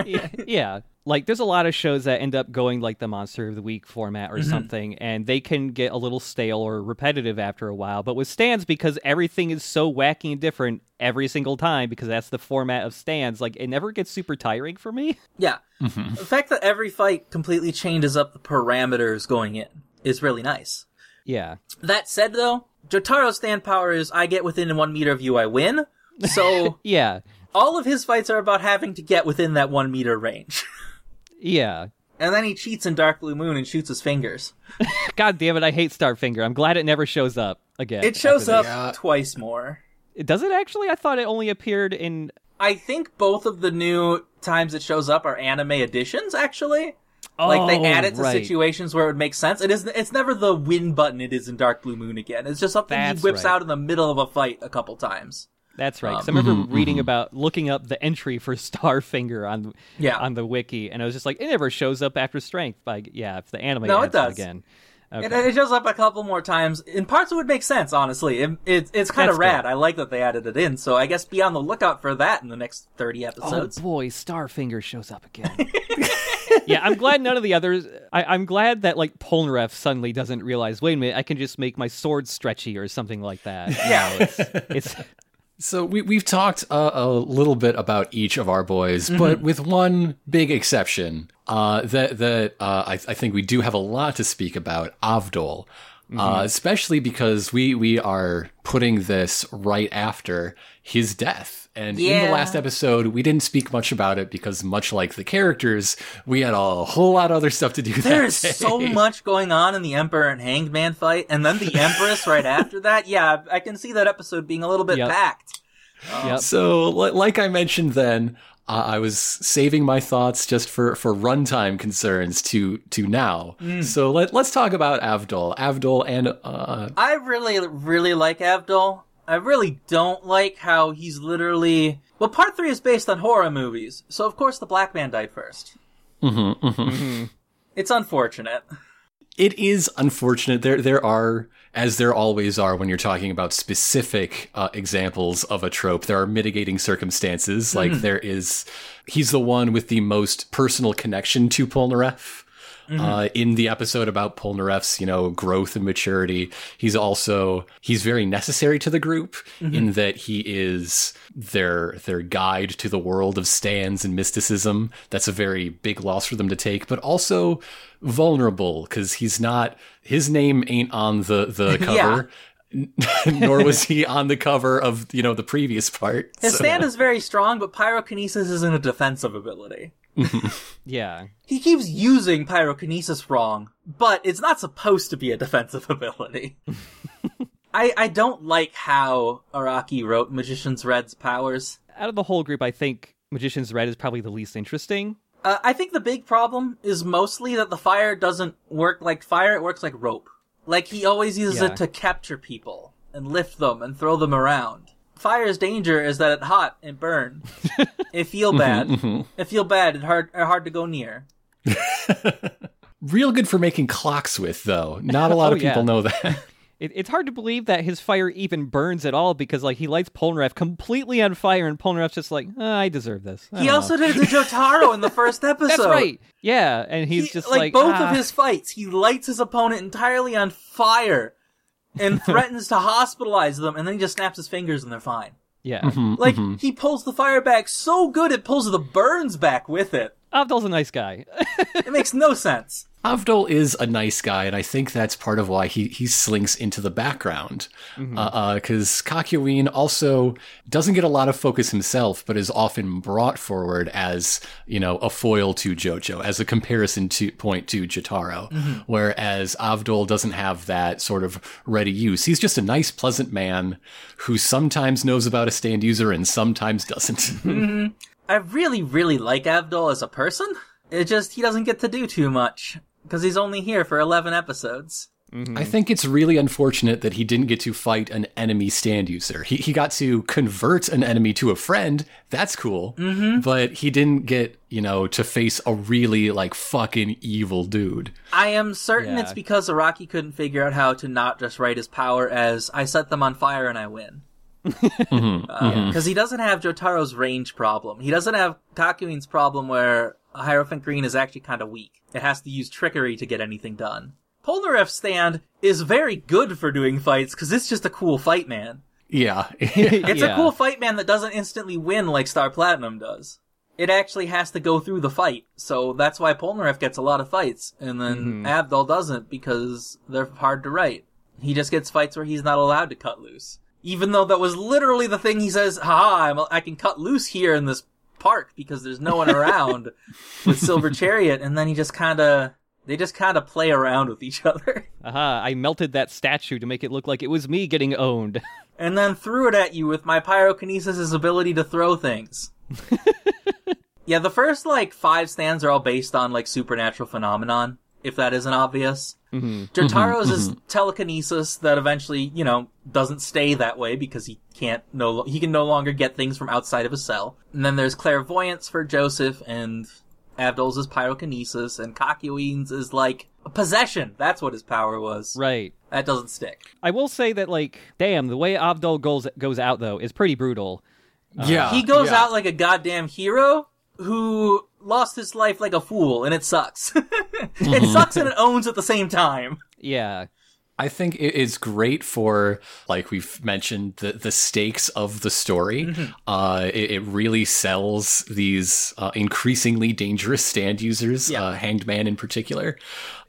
yeah, yeah. Like there's a lot of shows that end up going like the monster of the week format Mm-hmm. or something and they can get a little stale or repetitive after a while. But with stands because everything is so wacky and different every single time because that's the format of stands, like it never gets super tiring for me. Yeah. The fact that every fight completely changes up the parameters going in is really nice. Yeah. That said, though, Jotaro's stand power is I get within one meter of you, I win. So Yeah. all of his fights are about having to get within that one meter range. Yeah. And then he cheats in Dark Blue Moon and shoots his fingers. God damn it! I hate Starfinger. I'm glad it never shows up again. It shows up this. Yeah. twice more. Does it actually? I thought it only appeared in. I think both of the new times it shows up are anime editions, actually. like they Oh, add it to right. situations where it would make sense. It is. It's never the win button. It is in Dark Blue Moon again. It's just something That's he whips right. out in the middle of a fight a couple times. That's right. 'cause I Um, remember reading about looking up the entry for Starfinger on Yeah. on the wiki, and I was just like, it never shows up after strength. By yeah, if the anime No, it does. again. It, Okay. it shows up a couple more times. In parts, it would make sense. Honestly, it, it, it's kind of rad. good. I like that they added it in. So I guess be on the lookout for that in the next 30 episodes. Oh, boy, Starfinger shows up again. yeah, I'm glad none of the others. I, I'm glad that like Polnareff suddenly doesn't realize. Wait a minute, I can just make my sword stretchy or something like that. You Yeah. know, it's, it's So we we've talked uh, a little bit about each of our boys, Mm-hmm. but with one big exception, uh, that that uh, I, I think we do have a lot to speak about Avdol, Mm-hmm. uh, especially because we we are putting this right after his death. And in the last episode, we didn't speak much about it because, much like the characters, we had a whole lot of other stuff to do. that There's day. so much going on in the Emperor and Hanged Man fight, and then the Empress right after that. Yeah, I can see that episode being a little bit Yep. packed. yep. So, like I mentioned then, uh, I was saving my thoughts just for, for runtime concerns to to now. So let let's talk about Avdol. Avdol and uh, I really, really like Avdol. I really don't like how he's literally. Well, part three is based on horror movies, so of course the black man died 1st mm-hmm, mm-hmm. mm-hmm. It's unfortunate. it is unfortunate. There there are, as there always are when you're talking about specific uh, examples of a trope, there are mitigating circumstances. Like mm. there is, he's the one with the most personal connection to Polnareff. Uh, in the episode about Polnareff's, you know, growth and maturity, he's also he's very necessary to the group in that he is their their guide to the world of stands and mysticism. That's a very big loss for them to take, but also vulnerable because he's not his name ain't on the the cover. Nor was he on the cover of you know the previous part. His So- stand is very strong, but pyrokinesis isn't a defensive ability. yeah. He keeps using pyrokinesis wrong, but it's not supposed to be a defensive ability. I I don't like how Araki wrote Magician's Red's powers. Out of the whole group, I think Magician's Red is probably the least interesting. Uh, I think the big problem is mostly that the fire doesn't work like fire, it works like rope. Like he always uses Yeah. it to capture people and lift them and throw them around. Fire's danger is that it's hot and burn. it feel bad. It feel bad and hard hard to go near. real good for making clocks with, though. Not a lot Oh, of people yeah. know that. It, it's hard to believe that his fire even burns at all because like he lights Polnareff completely on fire, and Polnareff's just like, "Ah, I deserve this. I He also know." did it to Jotaro in the first episode. That's right. Yeah, and he's He- just like, like, both "Ah." of his fights, he lights his opponent entirely on fire and threatens to hospitalize them, and then he just snaps his fingers and they're fine. Yeah, Mm-hmm. Like he pulls the fire back so good it pulls the burns back with it. Avdol's a nice guy. It makes no sense. Avdol is a nice guy, and I think that's part of why he, he slinks into the background. Because uh, uh Kakyoin also doesn't get a lot of focus himself, but is often brought forward as, you know, a foil to Jojo, as a comparison to point to Jotaro. Mm-hmm. Whereas Avdol doesn't have that sort of ready use. He's just a nice, pleasant man who sometimes knows about a stand user and sometimes doesn't. Mm-hmm. I really, really like Avdol as a person. It just he doesn't get to do too much because he's only here for eleven episodes. Mm-hmm. I think it's really unfortunate that he didn't get to fight an enemy stand user. He he got to convert an enemy to a friend. That's cool. Mm-hmm. But he didn't get, you know, to face a really like fucking evil dude. I am certain Yeah. it's because Araki couldn't figure out how to not just write his power as I set them on fire and I win. Mm-hmm. Oh, because mm-hmm. he doesn't have Jotaro's range problem. He doesn't have Kakyoin's problem where Hierophant Green is actually kind of weak. It has to use trickery to get anything done. Polnareff's stand is very good for doing fights because it's just a cool fight man. Yeah. It's Yeah. a cool fight man that doesn't instantly win like Star Platinum does. It actually has to go through the fight, so that's why Polnareff gets a lot of fights, and then mm-hmm. Avdol doesn't because they're hard to write. He just gets fights where he's not allowed to cut loose. Even though that was literally the thing he says, haha, I'm, I can cut loose here in this park because there's no one around with Silver Chariot, and then he just kind of they just kind of play around with each other, Aha, I melted that statue to make it look like it was me getting owned. and then threw it at you with my pyrokinesis' ability to throw things. yeah, the first like five stands are all based on like supernatural phenomenon. If that isn't obvious, hmm Jotaro's is telekinesis that eventually, you know, doesn't stay that way because he can't no he can no longer get things from outside of a cell. And then there's clairvoyance for Joseph and Avdol's is pyrokinesis and Kakyoin's is like possession. That's what his power was. Right. That doesn't stick. I will say that, like, damn, the way Avdol goes goes out though is pretty brutal. yeah, he goes yeah. out like a goddamn hero who lost his life like a fool and it sucks. it sucks and it owns at the same time. Yeah. I think it is great for, like we've mentioned, the, the stakes of the story. Uh, it, it really sells these uh, increasingly dangerous stand users, Yeah. uh, Hanged Man in particular.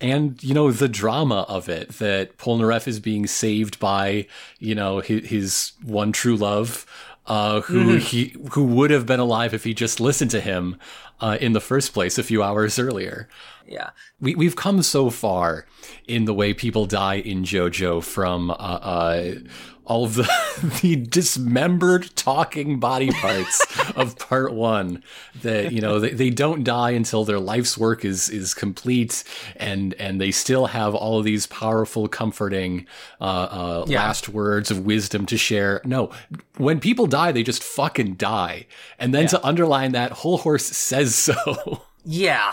And, you know, the drama of it that Polnareff is being saved by, you know, his, his one true love. Uh, who he who would have been alive if he just listened to him uh, in the first place a few hours earlier Yeah. we we've come so far in the way people die in JoJo from uh, uh, all of the the dismembered talking body parts of part one that you know they, they don't die until their life's work is is complete and and they still have all of these powerful comforting uh, uh, Yeah. last words of wisdom to share no when people die they just fucking die and then to underline that whole horse says so Yeah.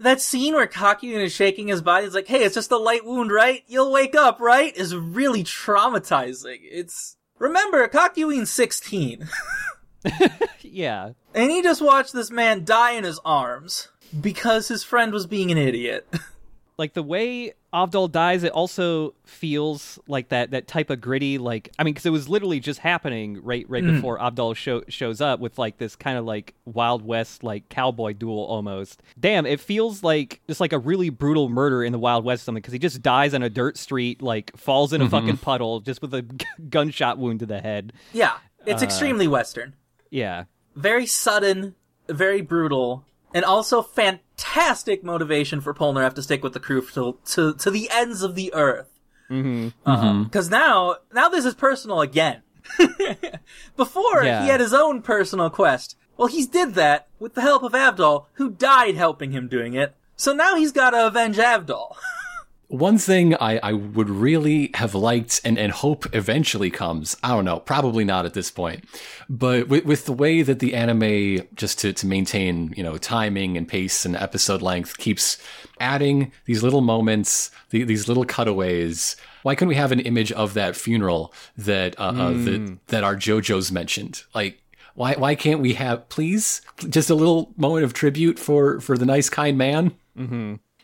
That scene where Kakyoin is shaking his body, is like, hey, it's just a light wound, right? You'll wake up, right? Is really traumatizing. It's, remember, Kakyoin's 16. Yeah. and he just watched this man die in his arms because his friend was being an idiot. Like the way Avdol dies, it also feels like that that type of gritty. Like I mean, because it was literally just happening right right mm. before Avdol show, shows up with like this kind of like Wild West like cowboy duel almost. Damn, it feels like just like a really brutal murder in the Wild West or something because he just dies on a dirt street, like falls in a mm-hmm. fucking puddle just with a gunshot wound to the head. yeah. It's uh, extremely Western. Yeah. Very sudden, very brutal, and also fantastic motivation for Polnareff to stick with the crew to, to, to the ends of the earth. Mm-hmm. Because now, now this is personal again. Before, Yeah. he had his own personal quest. Well, he's did that with the help of Avdol, who died helping him doing it. So now he's gotta avenge Avdol. One thing I, I would really have liked and, and hope eventually comes, I don't know, probably not at this point, but with, with the way that the anime, just to, to maintain, you know, timing and pace and episode length, keeps adding these little moments, the, these little cutaways. Why couldn't we have an image of that funeral that, uh, uh, that, that our JoJo's mentioned? Like, why, why can't we have, please, just a little moment of tribute for, for the nice, kind man?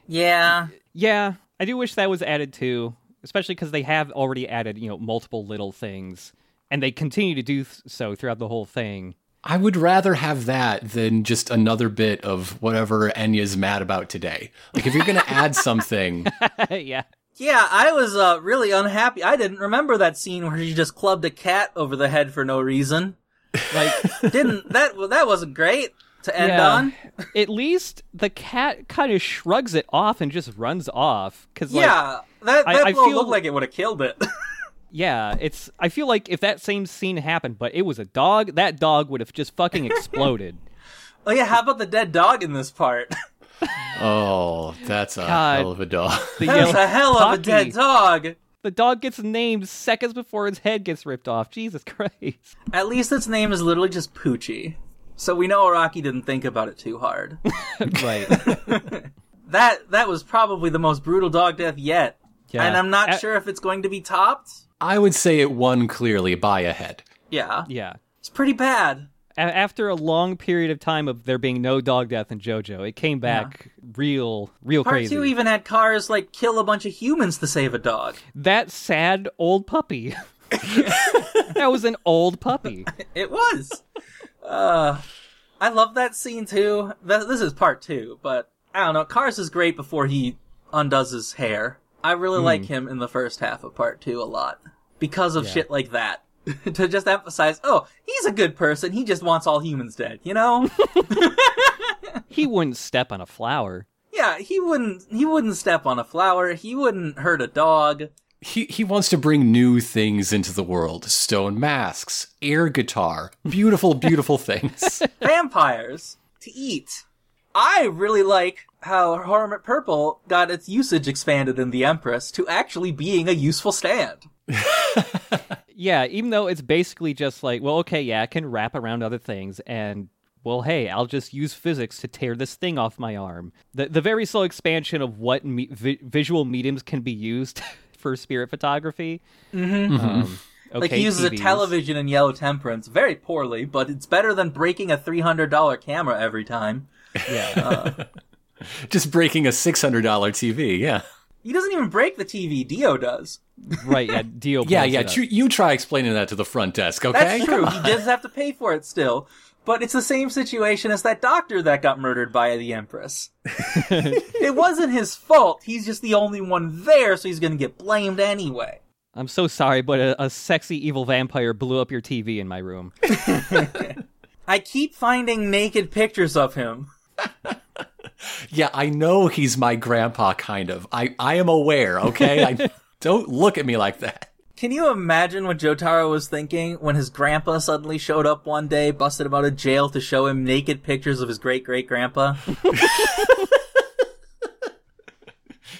yeah. Yeah, I do wish that was added too, especially because they have already added, you know, multiple little things, and they continue to do th- so throughout the whole thing. I would rather have that than just another bit of whatever Enya's mad about today. Like, if you're going to add something, yeah, Yeah, I was, uh, really unhappy. I didn't remember that scene where she just clubbed a cat over the head for no reason. Like, didn't, that, that wasn't great to end yeah. on. At least the cat kind of shrugs it off and just runs off. Cause like, yeah, that, I- that I blow feel- looked like it would have killed it. yeah, it's. I feel like if that same scene happened, but it was a dog, that dog would have just fucking exploded. oh yeah, how about the dead dog in this part? oh, that's a God. hell of a dog. The That's a hell of a dead dog. The dog gets named seconds before its head gets ripped off. Jesus Christ. At least its name is literally just Poochie. So we know Araki didn't think about it too hard. right. that that was probably the most brutal dog death yet. Yeah. And I'm not A- sure if it's going to be topped. I would say it won clearly by a head. Yeah. Yeah. It's pretty bad. A- after a long period of time of there being no dog death in JoJo, it came back real, real Part crazy. two even had Kars like kill a bunch of humans to save a dog. that sad old puppy. that was an old puppy. It was. Uh, I love that scene too. Th- This is part two, but I don't know. Kars is great before he undoes his hair. I really Hmm. like him in the first half of part two a lot because of shit like that. to just emphasize, oh, he's a good person. He just wants all humans dead, you know? He wouldn't step on a flower. yeah, he wouldn't he wouldn't step on a flower. He wouldn't hurt a dog. He he wants to bring new things into the world: stone masks, air guitar, beautiful, beautiful things. Vampires to eat. I really like how Hermit Purple got its usage expanded in the Empress to actually being a useful stand. Yeah, even though it's basically just like, well, okay, yeah, it can wrap around other things, and well, hey, I'll just use physics to tear this thing off my arm. The the very slow expansion of what me- vi- visual mediums can be used for spirit photography. Mm-hmm. Um, okay, like he uses TVs. a television in Yellow Temperance very poorly, but it's better than breaking a three hundred dollar camera every time. Yeah, Just breaking a six hundred dollar TV. Yeah, He doesn't even break the TV. Dio does. right. Yeah, Dio. yeah, yeah. tr- You try explaining that to the front desk, okay? That's true. He does have to pay for it still. But it's the same situation as that doctor that got murdered by the Empress. it wasn't his fault. He's just the only one there, so he's gonna get blamed anyway. I'm so sorry, but a, a sexy evil vampire blew up your TV in my room. I keep finding naked pictures of him. Yeah, I know he's my grandpa, kind of. I I am aware, okay? I don't look at me like that. Can you imagine what Jotaro was thinking when his grandpa suddenly showed up one day, busted him out of jail to show him naked pictures of his great great grandpa?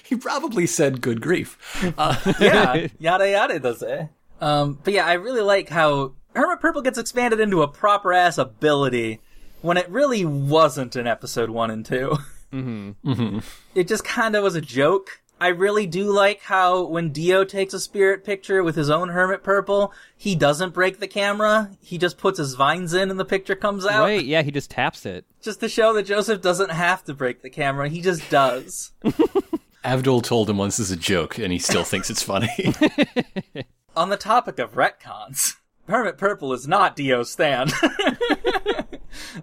He probably said good grief. Uh, yeah, yada yada does it. Um, but yeah, I really like how Hermit Purple gets expanded into a proper ass ability when it really wasn't in episode one and 2 Mm-hmm. It just kind of was a joke. I really do like how when Dio takes a spirit picture with his own Hermit Purple, he doesn't break the camera. He just puts his vines in and the picture comes out. Right? Yeah, he just taps it. Just to show that Joseph doesn't have to break the camera. He just does. Avdol told him once as a joke, and he still thinks it's funny. On the topic of retcons, Hermit Purple is not Dio's stand.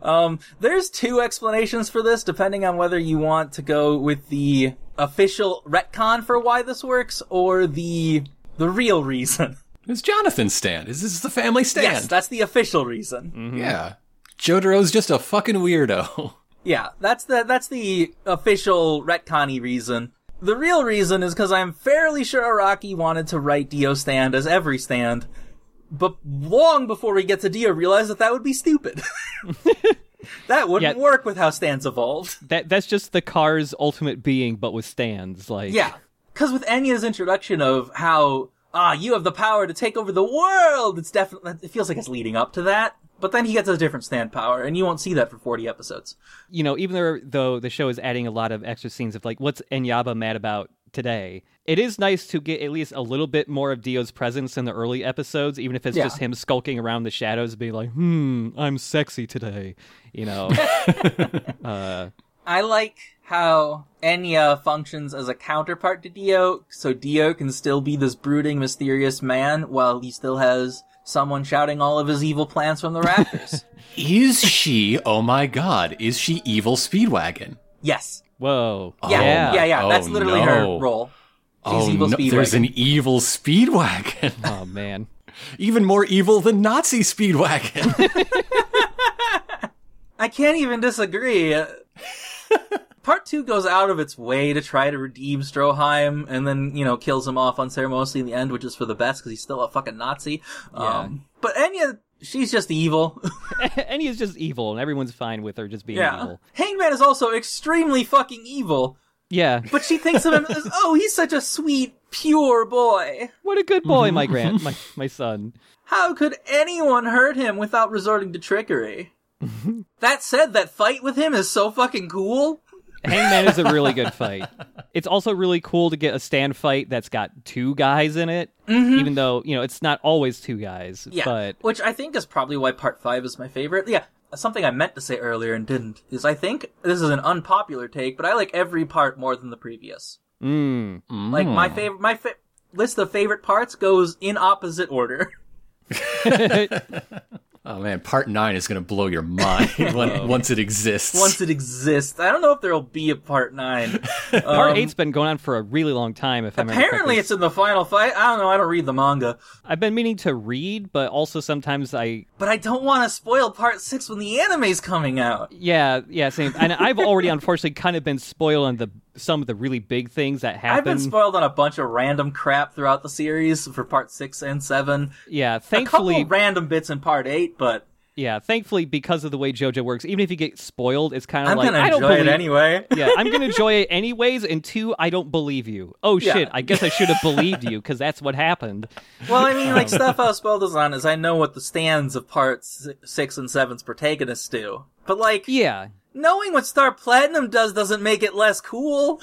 um, there's two explanations for this, depending on whether you want to go with the official retcon for why this works or the the real reason. it's Jonathan's stand. Is this the family stand. Yes, that's the official reason. Mm-hmm. Yeah. Jotaro's just a fucking weirdo. Yeah, that's the that's the official retconny reason. The real reason is because I'm fairly sure Araki wanted to write Dio stand as every stand, but long before we get to Dio, realized that that would be stupid. that wouldn't Yeah. work with how stands evolved. That that's just the Kars's ultimate being, but with stands. Like Yeah, because with Enya's introduction of how ah you have the power to take over the world, it's definitely it feels like it's leading up to that. But then he gets a different stand power, and you won't see that for 40 episodes. you know, even though, though the show is adding a lot of extra scenes of like, what's Enyaba mad about today? It is nice to get at least a little bit more of Dio's presence in the early episodes, even if it's Yeah. just him skulking around the shadows, being like, "Hmm, I'm sexy today," you know. uh, I like how Enya functions as a counterpart to Dio, so Dio can still be this brooding, mysterious man while he still has someone shouting all of his evil plans from the rafters. Is she, oh my god, is she evil Speedwagon? yes. Whoa, Yeah, yeah, yeah, yeah. Oh, That's literally no. her role. She's oh, evil no, there's an evil Speedwagon. Oh man, Even more evil than Nazi Speedwagon. I can't even disagree. Part two goes out of its way to try to redeem Stroheim, and then you know kills him off unceremoniously in the end, which is for the best because he's still a fucking Nazi. Um, but Enya, she's just evil. and he's just evil, and everyone's fine with her just being yeah, evil. Hangman is also extremely fucking evil, Yeah, but she thinks of him as oh, he's such a sweet, pure boy. what a good boy, my grand, my my son. How could anyone hurt him without resorting to trickery? that said, that fight with him is so fucking cool. Hangman is a really good fight. It's also really cool to get a stand fight that's got two guys in it, even though you know it's not always two guys. Yeah, But which I think is probably why part five is my favorite. Yeah, something I meant to say earlier and didn't is I think this is an unpopular take, but I like every part more than the previous. mm, Like my favorite, my fa- list of favorite parts goes in opposite order. Oh man, part nine is going to blow your mind when, once it exists. Once it exists, I don't know if there'll be a part nine. Part Um, eight's been going on for a really long time. If Apparently, correctly. it's in the final fight. I don't know. I don't read the manga, I've been meaning to read, but also sometimes I but I don't want to spoil part six when the anime's coming out. yeah yeah same. And I've already unfortunately kind of been spoiling the some of the really big things that happen. I've been spoiled on a bunch of random crap throughout the series for part six and seven. yeah, A thankfully couple random bits in part eight, but yeah, thankfully because of the way JoJo works, even if you get spoiled, it's kind of like I don't enjoy believe it anyway. yeah, I'm gonna enjoy it anyways. And two, I don't believe you. Oh Yeah. shit! I guess I should have believed you because that's what happened. Well, I mean, like um, stuff I was spoiled on is I know what the stands of parts six and seven's protagonists do, but like Yeah, knowing what Star Platinum does doesn't make it less cool.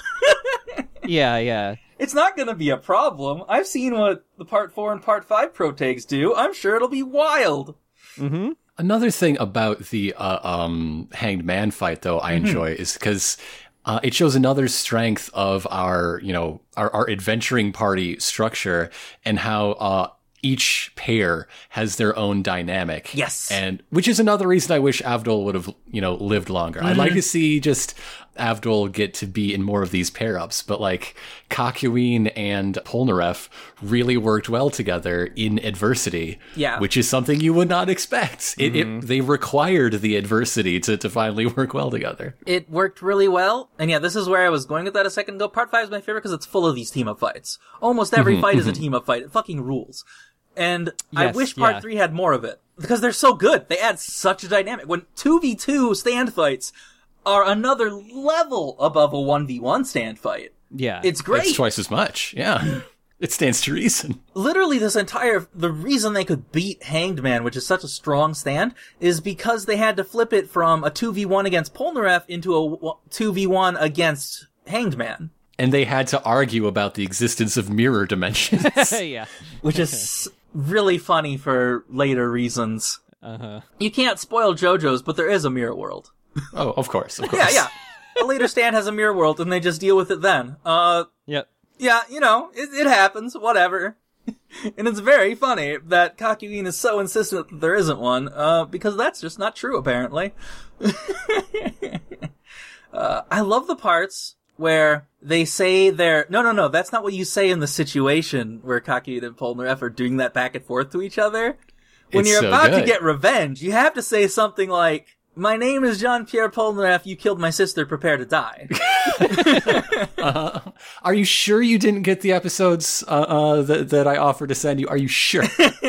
yeah, yeah. it's not gonna be a problem. I've seen what the part four and part five protags do. I'm sure it'll be wild. Mm-hmm. Another thing about the uh, um, hanged man fight, though, I enjoy is because uh, it shows another strength of our, you know, our, our adventuring party structure and how uh, each pair has their own dynamic. Yes. and which is another reason I wish Avdol would have, you know, lived longer. I'd like mm-hmm. to see just Avdol get to be in more of these pair ups, but like Kakyoin and Polnareff really worked well together in adversity. Yeah. which is something you would not expect. It, it mm-hmm. they required the adversity to, to finally work well together. It worked really well, and yeah, this is where I was going with that a second ago. Part five is my favorite because it's full of these team up fights. Almost every mm-hmm. fight is a team up fight. It fucking rules. And I wish part yeah. three had more of it because they're so good. They add such a dynamic. When two v two stand fights are another level above a one v one stand fight. Yeah, It's great. It's twice as much. Yeah, it stands to reason. literally this entire the reason they could beat Hanged Man, which is such a strong stand, is because they had to flip it from a two v one against Polnareff into a two v one against Hanged Man, And they had to argue about the existence of mirror dimensions. yeah. which is really funny for later reasons. Uh huh. You can't spoil JoJo's, but there is a mirror world. oh, of course, of course. Yeah, yeah. A later stand has a mirror world, and they just deal with it then. Uh, Yep. yeah, you know, it, it happens, whatever. and it's very funny that Kakyoin is so insistent that there isn't one, uh, because that's just not true, apparently. uh, I love the parts where they say they're, no, no, no, that's not what you say in the situation where Kakyoin and Polnareff are doing that back and forth to each other. When It's you're so about to get revenge, you have to say something like, my name is Jean-Pierre Polnareff, you killed my sister, prepare to die. Uh, are you sure you didn't get the episodes uh, uh, that, that I offered to send you? Are you sure?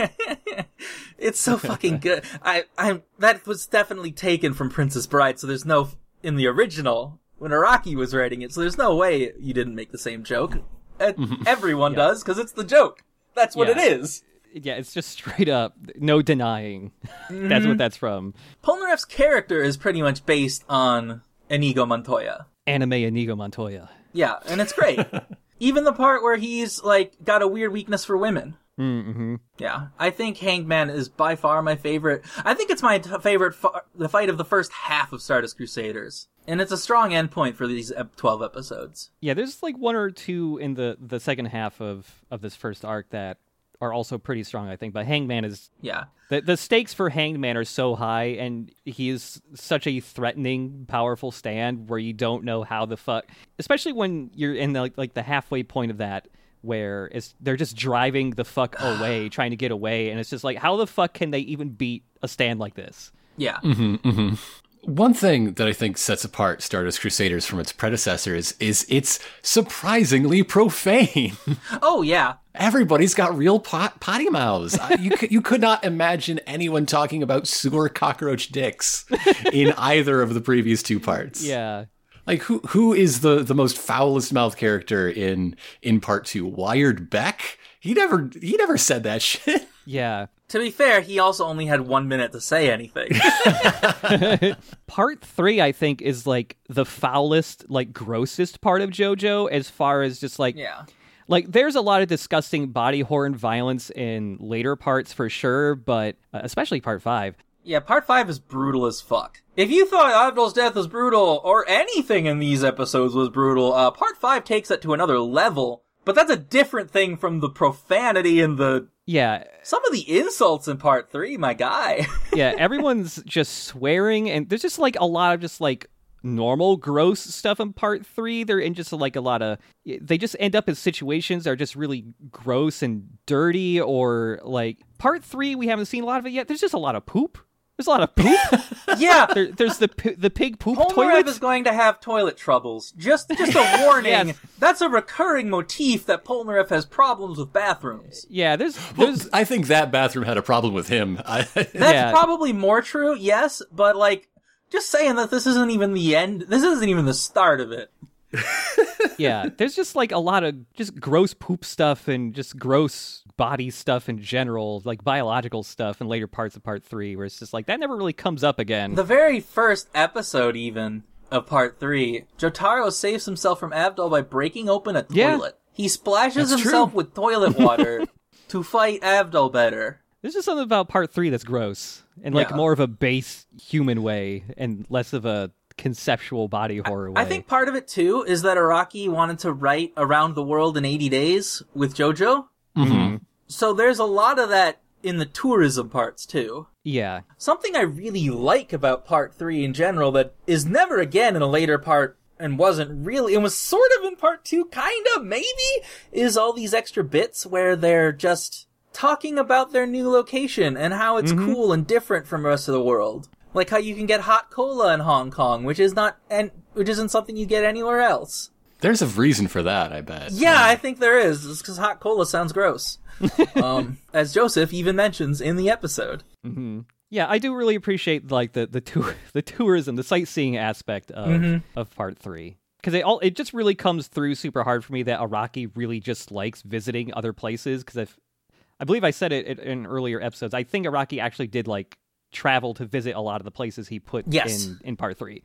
It's so fucking good. I, I, that was definitely taken from Princess Bride, so there's no, in the original, when Araki was writing it, so there's no way you didn't make the same joke. Everyone does, cause it's the joke. That's what Yeah. it is. Yeah, it's just straight up, no denying. that's what mm-hmm. that's from. Polnareff's character is pretty much based on Inigo Montoya. Anime Inigo Montoya. Yeah, and it's great. Even the part where he's, like, got a weird weakness for women. Mm-hmm. Yeah, I think Hangman is by far my favorite. I think it's my t- favorite, fa- the fight of the first half of Stardust Crusaders. And it's a strong endpoint for these ep- 12 episodes. Yeah, there's like one or two in the the second half of of this first arc that are also pretty strong, I think. But Hangman is Yeah. the the stakes for Hangman are so high, and he is such a threatening, powerful stand where you don't know how the fuck, especially when you're in the, like like the halfway point of that. Where it's, they're just driving the fuck away, trying to get away, and it's just like, how the fuck can they even beat a stand like this? Yeah. Mm-hmm, mm-hmm. One thing that I think sets apart Stardust Crusaders from its predecessors is it's surprisingly profane. Oh, yeah. Everybody's got real pot- potty mouths. You, could, you could not imagine anyone talking about sewer cockroach dicks in either of the previous two parts. Yeah, Like who who is the the most foulest mouth character in in part two? Wired Beck. He never he never said that shit. yeah. To be fair, he also only had one minute to say anything. part three i think is like the foulest like grossest part of jojo as far as just like yeah. like there's a lot of disgusting body horror and violence in later parts for sure but uh, especially part five Yeah, part five is brutal as fuck. If you thought Avdol's death was brutal, or anything in these episodes was brutal, uh, part five takes it to another level. But that's a different thing from the profanity and the yeah, Some of the insults in part three, my guy. yeah, everyone's just swearing, and there's just like a lot of just like normal gross stuff in part three. They're in just like a lot of they just end up in situations that are just really gross and dirty, or like part three we haven't seen a lot of it yet. There's just a lot of poop. There's a lot of poop. yeah. there, there's the the pig poop Polnareff toilet. is going to have toilet troubles. Just just a warning. Yes. That's a recurring motif that Polnareff has problems with bathrooms. Uh, yeah, there's oh, there's I think that bathroom had a problem with him. That's Yeah. probably more true, yes, but like just saying that this isn't even the end. This isn't even the start of it. Yeah, there's just like a lot of just gross poop stuff and just gross body stuff in general, like biological stuff in later parts of part three, where it's just like that never really comes up again. The very first episode, even of part three, Jotaro saves himself from Avdol by breaking open a Yeah. toilet. He splashes That's himself true. with toilet water to fight Avdol better. There's just something about part three that's gross and like Yeah. more of a base human way and less of a conceptual body horror way. I think part of it too is that Araki wanted to write around the world in 80 days with JoJo. Mm-hmm. So there's a lot of that in the tourism parts too. Yeah. Something I really like about part three in general that is never again in a later part and wasn't really, it was sort of in part two, kind of, maybe, is all these extra bits where they're just talking about their new location and how it's cool and different from the rest of the world. Like how you can get hot cola in Hong Kong, which is not, and which isn't something you get anywhere else. there's a reason for that, I bet. Yeah, I think there is. It's because hot cola sounds gross. um, as Joseph even mentions in the episode. Yeah, I do really appreciate like the the tour the tourism, the sightseeing aspect of Mm-hmm. of part three. Because it all it just really comes through super hard for me that Araki really just likes visiting other places. Because if I believe I said it in- in earlier episodes, I think Araki actually did like travel to visit a lot of the places he put Yes. in in part three.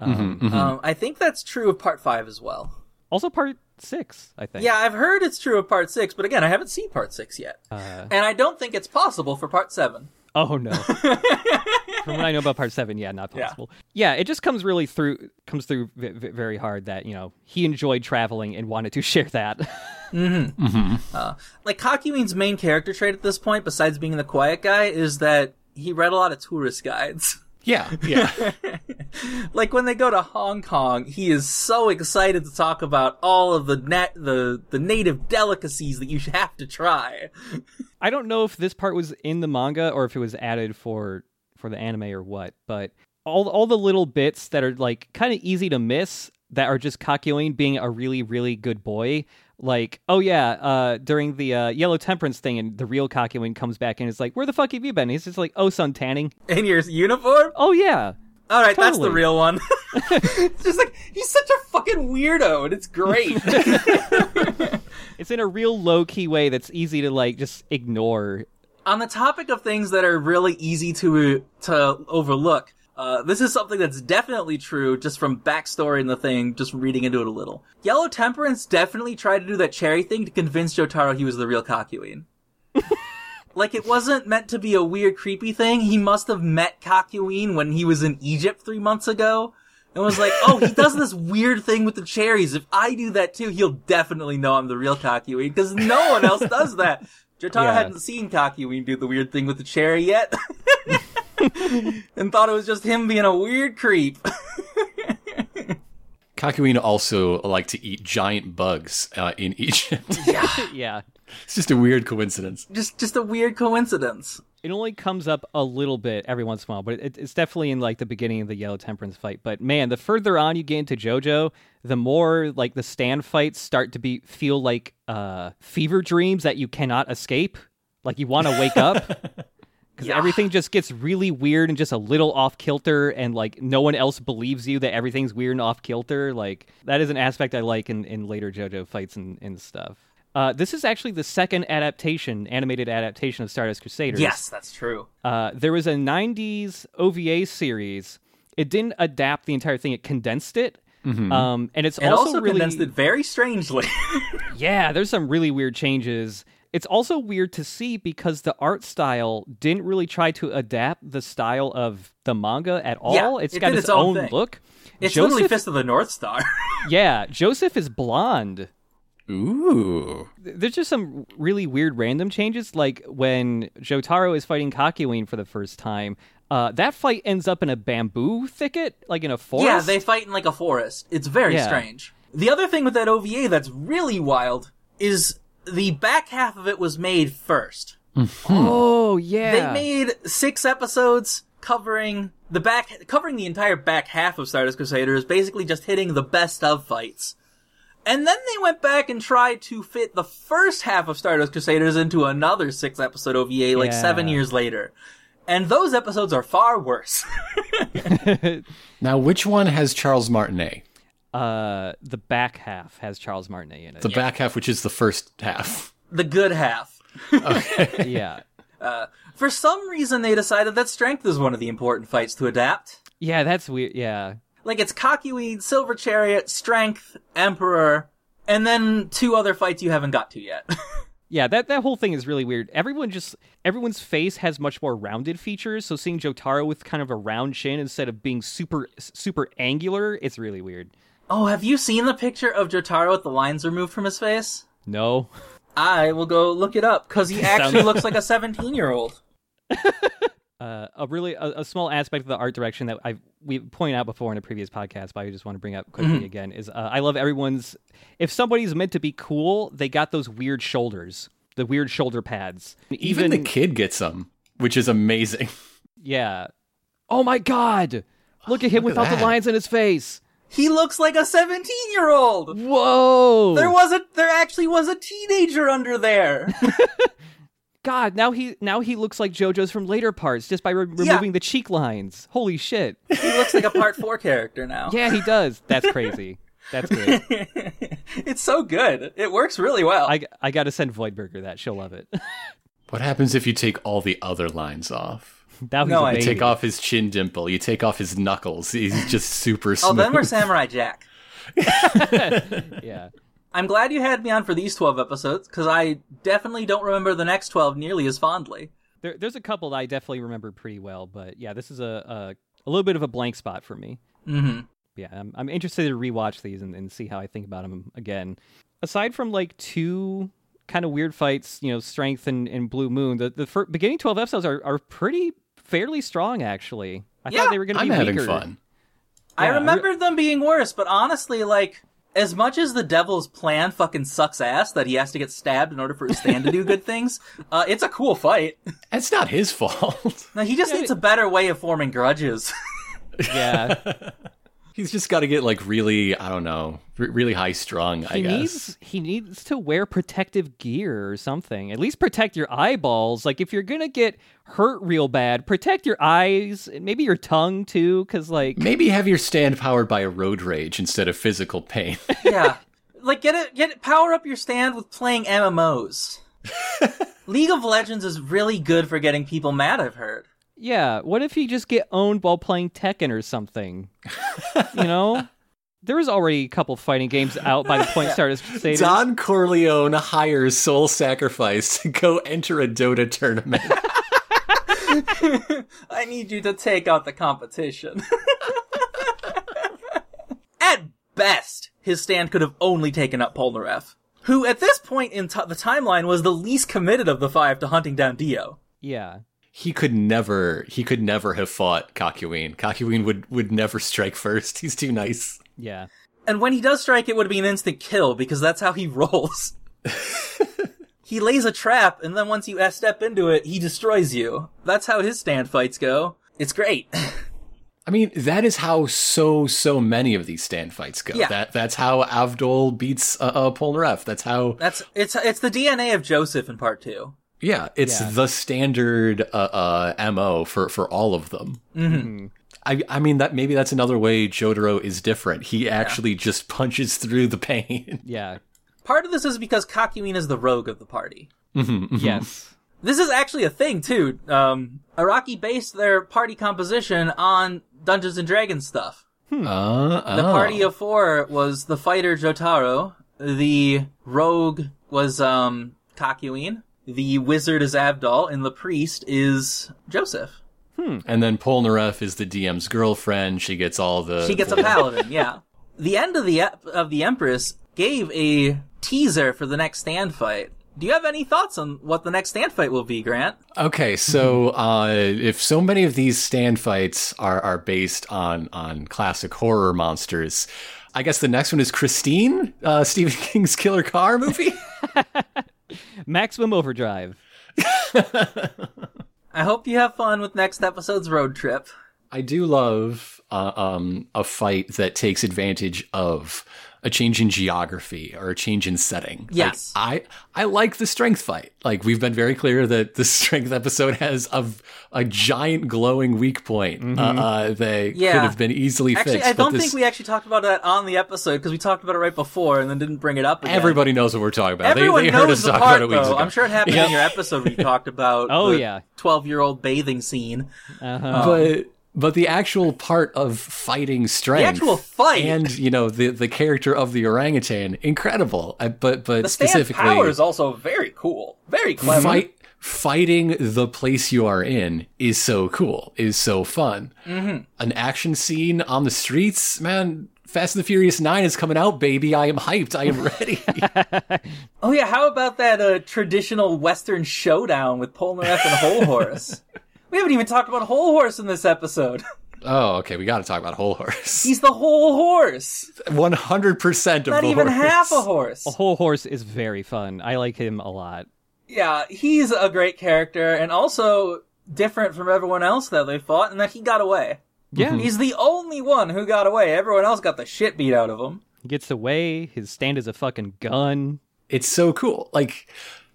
Mm-hmm, um, mm-hmm. um, I think that's true of part five as well. Also, part six, I think. Yeah, I've heard it's true of part six, but again, I haven't seen part six yet. Uh, and I don't think it's possible for part seven. Oh no. From what I know about part seven, yeah, not possible. Yeah, it just comes really through comes through v- v- very hard that you know he enjoyed traveling and wanted to share that. Mm-hmm. Uh, like, Kakyoin's main character trait at this point, besides being the quiet guy, is that he read a lot of tourist guides. Yeah, yeah. like when they go to Hong Kong, he is so excited to talk about all of the net the the native delicacies that you should have to try. I don't know if this part was in the manga or if it was added for for the anime or what, but all all the little bits that are like kind of easy to miss that are just Kakyoin being a really really good boy. Like, oh yeah, uh, during the uh, Yellow Temperance thing, and the real Kakyoin comes back and is like, "Where the fuck have you been?" He's just like, "Oh, sun tanning." In your uniform? Oh yeah, All right, that's the real one. it's just like he's such a fucking weirdo, and it's great. it's in a real low key way that's easy to like just ignore. On the topic of things that are really easy to to overlook, uh, this is something that's definitely true just from backstory and the thing, just reading into it a little. Yellow Temperance definitely tried to do that cherry thing to convince Jotaro he was the real Kakyoin. like it wasn't meant to be a weird, creepy thing. He must have met Kakyoin when he was in Egypt three months ago. And was like, oh, he does this weird thing with the cherries. If I do that too, he'll definitely know I'm the real Kakyoin because no one else does that. Jotaro Yeah. hadn't seen Kakyoin do the weird thing with the cherry yet. and thought it was just him being a weird creep. Kakyoin also liked to eat giant bugs uh, in Egypt. yeah, yeah, it's just a weird coincidence. just just a weird coincidence. It only comes up a little bit every once in a while, but it, it's definitely in like the beginning of the Yellow Temperance fight. But man, the further on you get into JoJo, the more like the stand fights start to be feel like uh, fever dreams that you cannot escape. Like you want to wake up because Yeah. everything just gets really weird and just a little off kilter, and like no one else believes you that everything's weird and off kilter. Like that is an aspect I like in, in later JoJo fights and, and stuff. Uh, this is actually the second adaptation, animated adaptation of Stardust Crusaders. Yes, that's true. Uh, there was a 90s OVA series. It didn't adapt the entire thing, it condensed it. Um, and it's It also, also, really condensed it very strangely. yeah, there's some really weird changes. It's also weird to see because the art style didn't really try to adapt the style of the manga at all. Yeah, it's it got its, its own own thing. look. it's Joseph, literally Fist of the North Star. yeah, Joseph is blonde. Ooh. There's just some really weird random changes, like when Jotaro is fighting Kakyoin for the first time. Uh, that fight ends up in a bamboo thicket, like in a forest. Yeah, they fight in like a forest. It's very Yeah. strange. The other thing with that OVA that's really wild is the back half of it was made first. Oh yeah. They made six episodes covering the back, covering the entire back half of Stardust Crusaders, basically just hitting the best of fights. And then they went back and tried to fit the first half of Stardust Crusaders into another six episode OVA like Yeah. seven years later. And those episodes are far worse. Now, which one has Charles Martinet? uh, the back half has Charles Martinet in it. The back half, which is the first half. the good half. okay. yeah. For some reason, they decided that strength is one of the important fights to adapt. Yeah, that's weird. Yeah. Like it's Kakyoin, Silver Chariot, Strength, Emperor, and then two other fights you haven't got to yet. Yeah, that, that whole thing is really weird. Everyone just everyone's face has much more rounded features, so seeing Jotaro with kind of a round chin instead of being super super angular, it's really weird. oh, have you seen the picture of Jotaro with the lines removed from his face? No. I will go look it up because he actually looks like a 17 year old. Uh, a really a, a small aspect of the art direction that I we pointed out before in a previous podcast, but I just want to bring up quickly again is uh, I love everyone's. If somebody's meant to be cool, they got those weird shoulders, the weird shoulder pads. Even, the kid gets them, which is amazing. yeah. Oh my god! Look at him Look at without the lines in his face. He looks like a 17 year old. Whoa! There was a, there actually was a teenager under there. God, now he now he looks like JoJo's from later parts just by re- removing the cheek lines. Holy shit! he looks like a part four character now. Yeah, he does. That's crazy. That's good. it's so good. It works really well. I, I got to send Voidberger that. She'll love it. What happens if you take all the other lines off? Now he's No, a I baby. Take off his chin dimple. You take off his knuckles. He's just super Smooth. oh, then we're Samurai Jack. Yeah. I'm glad you had me on for these 12 episodes, because I definitely don't remember the next 12 nearly as fondly. There, there's a couple that I definitely remember pretty well, but yeah, this is a a, a little bit of a blank spot for me. hmm Yeah, I'm, I'm interested to rewatch these and, and see how I think about them again. Aside from like two kind of weird fights, you know, Strength and, and Blue Moon, the the fir- beginning 12 episodes are, are pretty fairly strong actually. I Yeah, thought they were going to I'm be having weaker. fun. I Yeah, remembered them being worse, but honestly, like, as much as the devil's plan fucking sucks ass that he has to get stabbed in order for his stand to do good things, uh, it's a cool fight. It's not his fault. No, he just needs a better way of forming grudges. Yeah. He's just got to get like really, I don't know, re- really high strung. I he guess. needs he needs to wear protective gear or something. At least protect your eyeballs. Like if you're gonna get hurt real bad, protect your eyes, maybe your tongue too, because like Maybe have your stand powered by a road rage instead of physical pain. yeah. Like, get it, get it, power up your stand with playing MMOs. League of Legends is really good for getting people mad, I've heard. Yeah, what if you just get owned while playing Tekken or something? you know, there was already a couple fighting games out by the point Stardust Crusaders. Don Corleone hires Soul Sacrifice to go enter a Dota tournament. I need you to take out the competition. at best, his stand could have only taken up Polnareff, who at this point in t- the timeline was the least committed of the five to hunting down Dio. Yeah, he could never, he could never have fought Kakyoin. Kakyoin would would never strike first. He's too nice. yeah. And when he does strike, it would be an instant kill because that's how he rolls. he lays a trap, and then once you step into it, he destroys you. That's how his stand fights go. It's great. I mean, that is how so so many of these stand fights go. Yeah. That that's how Avdol beats uh, uh, Polnareff. That's how That's it's it's the DNA of Joseph in part two. Yeah, it's Yeah. the standard uh, uh, mo for for all of them. Mm-hmm. I I mean that maybe that's another way Jotaro is different. He actually just punches through the pain. Yeah. Part of this is because Kakyoin is the rogue of the party. Yes. This is actually a thing too. Um, Araki based their party composition on Dungeons and Dragons stuff. Uh, The oh. party of four was the fighter Jotaro, the rogue was um Kakyoin, the wizard is Avdol, and the priest is Joseph. and then Polnareff is the DM's girlfriend. She gets all the She gets a paladin, yeah. The end of the ep- of the Empress gave a teaser for the next stand fight. Do you have any thoughts on what the next stand fight will be, Grant? Okay, so uh, if so many of these stand fights are, are based on on classic horror monsters, I guess the next one is Christine, uh, Stephen King's Killer Car movie. Maximum Overdrive. I hope you have fun with next episode's road trip. I do love uh, um, a fight that takes advantage of a change in geography or a change in setting. Like, Yes. I I like the strength fight. Like we've been very clear that the strength episode has a a giant glowing weak point. Uh, uh, they Yeah. could have been easily Actually, fixed. I don't but this, think we actually talked about that on the episode because we talked about it right before and then didn't bring it up again. everybody knows what we're talking about. They, Everyone they knows heard us the talk part, about it weeks though. ago. I'm sure it happened in your episode where you talked about Oh, the yeah. 12 year old bathing scene. Uh-huh. but but the actual part of fighting strength, the actual fight. and you know the the character of the orangutan, incredible. I, but but The specifically, power is also very cool. Very clever. fight fighting the place you are in is so cool, is so fun. Mm-hmm. An action scene on the streets, man. Fast and the Furious Nine is coming out, baby. I am hyped. I am ready. Oh yeah, how about that uh, traditional Western showdown with Polnareff and Hol Horse? we haven't even talked about Hol Horse in this episode. oh, okay. We got to talk about Hol Horse. He's the whole horse, One hundred percent of not the even horse. half a horse. A whole horse is very fun. I like him a lot. Yeah, he's a great character and also different from everyone else that they fought, and that he got away. Yeah. Mm-hmm. He's the only one who got away. Everyone else got the shit beat out of him. He gets away. His stand is a fucking gun. It's so cool. Like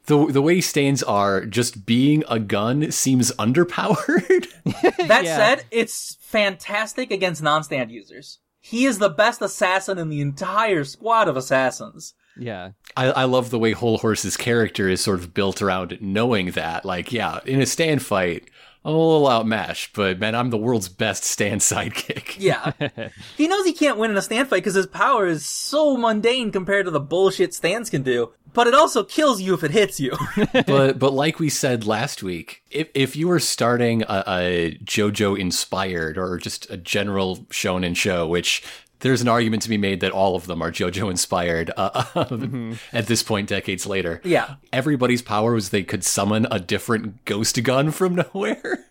the the way stands are just being a gun seems underpowered. That Yeah. said, it's fantastic against non-stand users. He is the best assassin in the entire squad of assassins. Yeah. I, I love the way Hol Horse's character is sort of built around knowing that, like, yeah, in a stand fight, I'm a little outmatched, but man, I'm the world's best stand sidekick. Yeah. he knows he can't win in a stand fight because his power is so mundane compared to the bullshit stands can do. But it also kills you if it hits you. but but like we said last week, if if you were starting a, a JoJo inspired or just a general shonen show, which there's an argument to be made that all of them are JoJo inspired uh, at this point, decades later. Yeah. everybody's power was they could summon a different ghost gun from nowhere.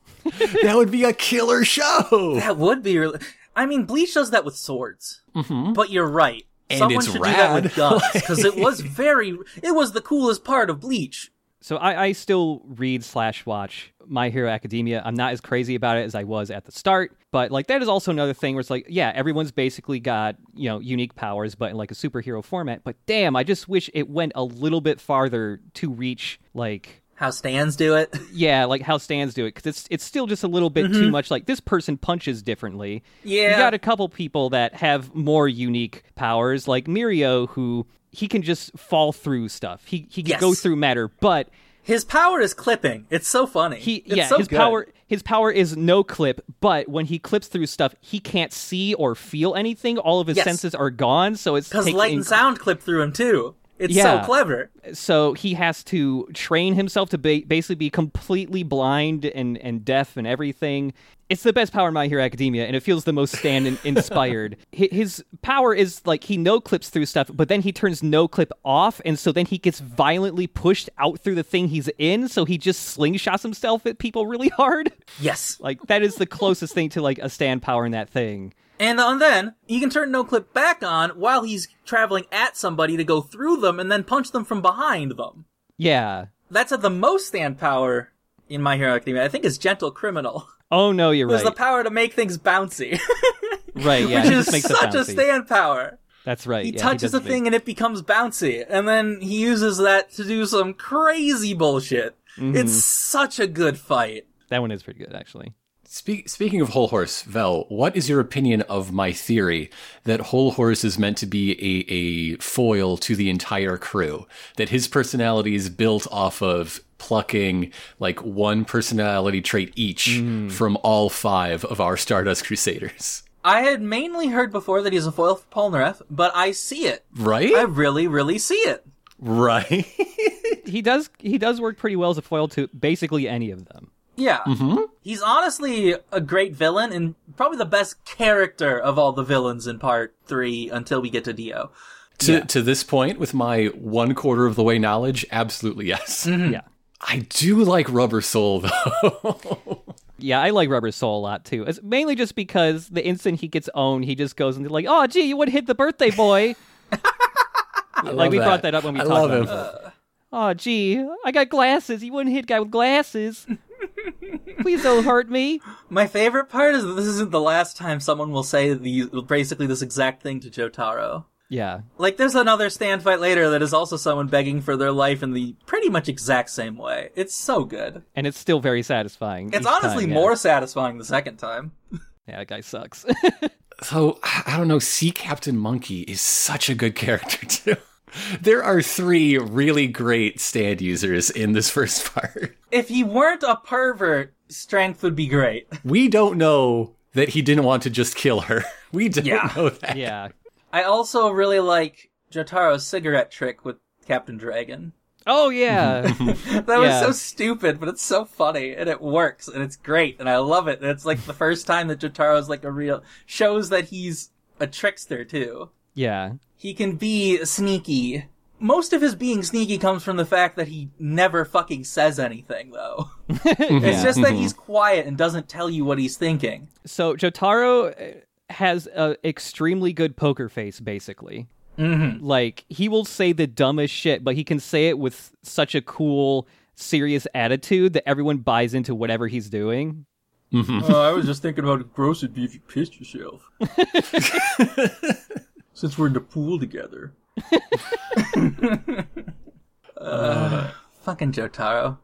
that would be a killer show. that would be really. I mean, Bleach does that with swords. Mm-hmm. But you're right. And Someone it's should do that with rad. guns because it was very. It was the coolest part of Bleach. So I, I still read slash watch My Hero Academia. I'm not as crazy about it as I was at the start, but like that is also another thing where it's like, yeah, everyone's basically got you know unique powers, but in like a superhero format. But damn, I just wish it went a little bit farther to reach like How stands do it. yeah, like how stands do it because it's it's still just a little bit too mm-hmm. much. Like this person punches differently. Yeah. you got a couple people that have more unique powers, like Mirio, who he can just fall through stuff. He he can Yes. go through matter, but His power is clipping. It's so funny. he It's yeah so his good. power his power is no clip. But when he clips through stuff, he can't see or feel anything. All of his Yes. senses are gone. So it's because light and inc- sound clip through him too. It's Yeah. so clever. so he has to train himself to ba- basically be completely blind and, and deaf and everything. It's the best power in My Hero Academia, and it feels the most stand in- inspired. His power is like he no clips through stuff, but then he turns no clip off, and so then he gets violently pushed out through the thing he's in. So he just slingshots himself at people really hard. Yes. Like that is the closest thing to like a stand power in that thing. And, then he can turn no clip back on while he's traveling at somebody to go through them and then punch them from behind them. Yeah. That's at the most stand power in My Hero Academia. I think is Gentle Criminal. Oh no, you're right. has right. the power to make things bouncy, right. Yeah. which is such a stand power. That's right. He yeah, touches does a thing and it becomes bouncy, and then he uses that to do some crazy bullshit. Mm-hmm. It's such a good fight. That one is pretty good, actually. Speak, speaking of Hol Horse, Vel, what is your opinion of my theory that Hol Horse is meant to be a, a foil to the entire crew? That his personality is built off of plucking like one personality trait each hmm. from all five of our Stardust Crusaders. I had mainly heard before that he's a foil for Paul Polnareff, but I see it. Right? I really, really see it. right? he does he does work pretty well as a foil to basically any of them. Yeah. Mm-hmm. He's honestly a great villain and probably the best character of all the villains in part three until we get to Dio. To Yeah. to this point, with my one quarter of the way knowledge, absolutely yes. Mm-hmm. Yeah. I do like Rubber Soul though. Yeah, I like Rubber Soul a lot too. It's mainly just because the instant he gets owned, he just goes and like, "Oh, gee, you would hit the birthday boy." like we that. brought that up when we I talked love about him. it. Oh, gee, I got glasses. You wouldn't hit a guy with glasses. Please don't hurt me. My favorite part is that this isn't the last time someone will say the basically this exact thing to Jotaro. Yeah, Like, there's another stand fight later that is also someone begging for their life in the pretty much exact same way. It's so good. and it's still very satisfying. It's honestly time, yeah. more satisfying the second time. Yeah, that guy sucks. So I don't know. Sea Captain Monkey is such a good character too. There are three really great stand users in this first part. If he weren't a pervert, strength would be great. We don't know that he didn't want to just kill her. We don't Yeah. know that. yeah. I also really like Jotaro's cigarette trick with Captain Dragon. Oh yeah. That was so stupid, but it's so funny and it works and it's great and I love it. And it's like the first time that Jotaro's like a real shows that he's a trickster too. yeah. He can be sneaky. Most of his being sneaky comes from the fact that he never fucking says anything though. It's just that he's quiet and doesn't tell you what he's thinking. So Jotaro uh, has an extremely good poker face, basically. Mm-hmm. Like he will say the dumbest shit, but he can say it with such a cool, serious attitude that everyone buys into whatever he's doing. Oh, I was just thinking about how gross it'd be if you pissed yourself. Since we're in the pool together. Uh, fucking Jotaro.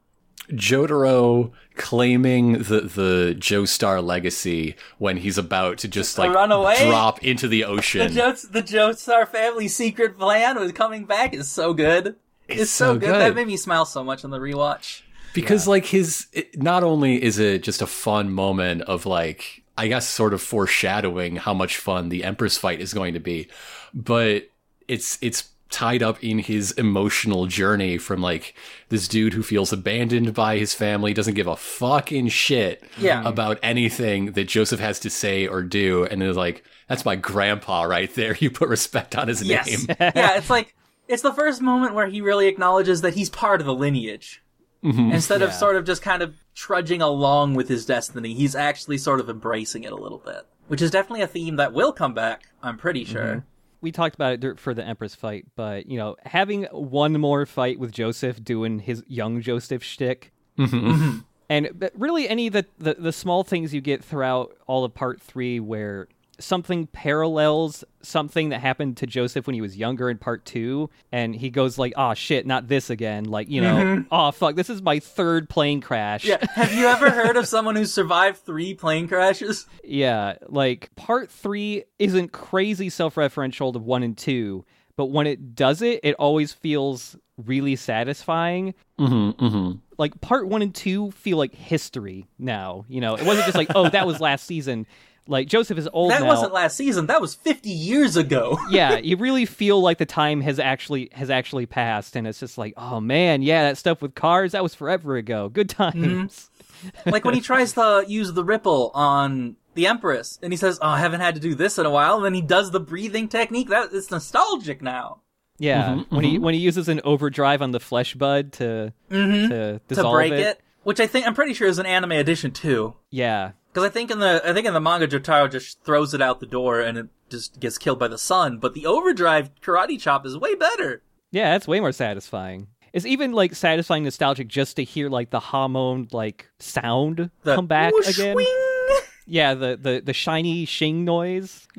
Jotaro claiming the the Joestar legacy when he's about to just like run away? drop into the ocean. The ocean. Joe, the Joestar family secret plan was coming back is so good. It's, so, so good. good. That made me smile so much on the rewatch. because like his it, not only is it just a fun moment of like i guess sort of foreshadowing how much fun the empress fight is going to be but it's it's tied up in his emotional journey from like this dude who feels abandoned by his family doesn't give a fucking shit Yeah. about anything that joseph has to say or do and is like that's my grandpa right there you put respect on his Yes. name yeah, it's like it's the first moment where he really acknowledges that he's part of the lineage. Mm-hmm. Instead of sort of just kind of trudging along with his destiny, he's actually sort of embracing it a little bit. Which is definitely a theme that will come back, I'm pretty sure. Mm-hmm. We talked about it for the Empress fight, but you know, having one more fight with Joseph doing his young Joseph shtick, mm-hmm. and really any of the, the the small things you get throughout all of Part Three, where something parallels something that happened to Joseph when he was younger in Part Two, and he goes like, "Oh shit, not this again!" Like you know, "Oh fuck, this is my third plane crash." Yeah. Have you ever heard of someone who's survived three plane crashes? Yeah, like part three isn't crazy self referential to one and two, but when it does it, it always feels really satisfying. mm-hmm, mm-hmm. Like part one and two feel like history now. You know, it wasn't just like, oh, that was last season. Like Joseph is old That now. wasn't last season. That was 50 years ago. yeah, you really feel like the time has actually has actually passed, and it's just like, oh man, yeah, that stuff with Kars that was forever ago. Good mm-hmm. times. like when he tries to use the ripple on the Empress, and he says, "Oh, I haven't had to do this in a while." And then he does the breathing technique. That it's nostalgic now Yeah, mm-hmm, when he mm-hmm. when he uses an overdrive on the flesh bud to to to dissolve break it. which I think I'm pretty sure is an anime edition too. Yeah, Because I think in the I think in the manga, Jotaro just throws it out the door and it just gets killed by the sun. But the overdrive karate chop is way better. Yeah, that's way more satisfying. It's even like satisfying nostalgic just to hear like the hormone like sound The come back whoosh, again. swing. Yeah, the, the the shiny shing noise.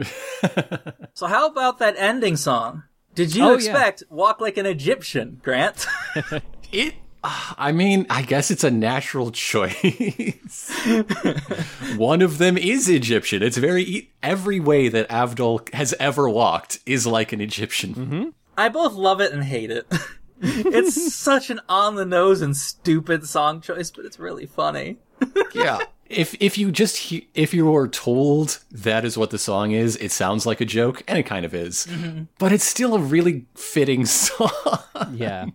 So how about that ending song? Did you Oh, yeah. expect "Walk Like an Egyptian," Grant? It. Uh, I mean, I guess it's a natural choice. One of them is Egyptian. It's very e- every way that Avdol has ever walked is like an Egyptian. I both love it and hate it. it's such an on the nose and stupid song choice, but it's really funny. Yeah. If if you just he- if you were told that is what the song is, it sounds like a joke, and it kind of is. But it's still a really fitting song. Yeah.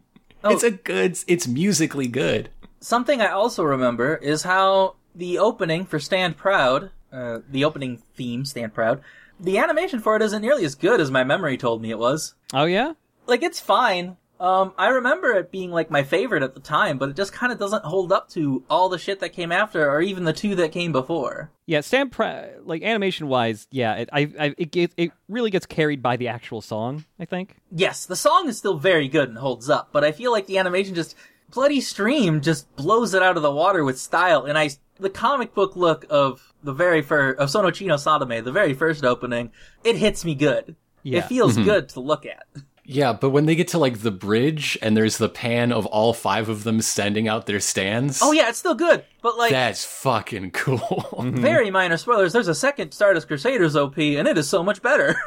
It's a good. It's musically good. Something I also remember is how the opening for Stand Proud, uh, the opening theme, Stand Proud, The animation for it isn't nearly as good as my memory told me it was. Oh yeah. Like it's fine. Um, I remember it being like my favorite at the time, but it just kind of doesn't hold up to all the shit that came after, or even the two that came before. Yeah, Stamp Pre- like animation wise, yeah, it I, I it get, it really gets carried by the actual song. I think. Yes, the song is still very good and holds up, but I feel like the animation just bloody stream just blows it out of the water with style. And I the comic book look of the very first of Sono Chi no Sadame, the very first opening, it hits me good. Yeah. It feels good to look at. Yeah, but when they get to like the bridge and there's the pan of all five of them standing out their stands. Oh yeah, it's still good, but like That's fucking cool. Mm-hmm. very minor spoilers. There's a second Stardust Crusaders OP, and it is so much better.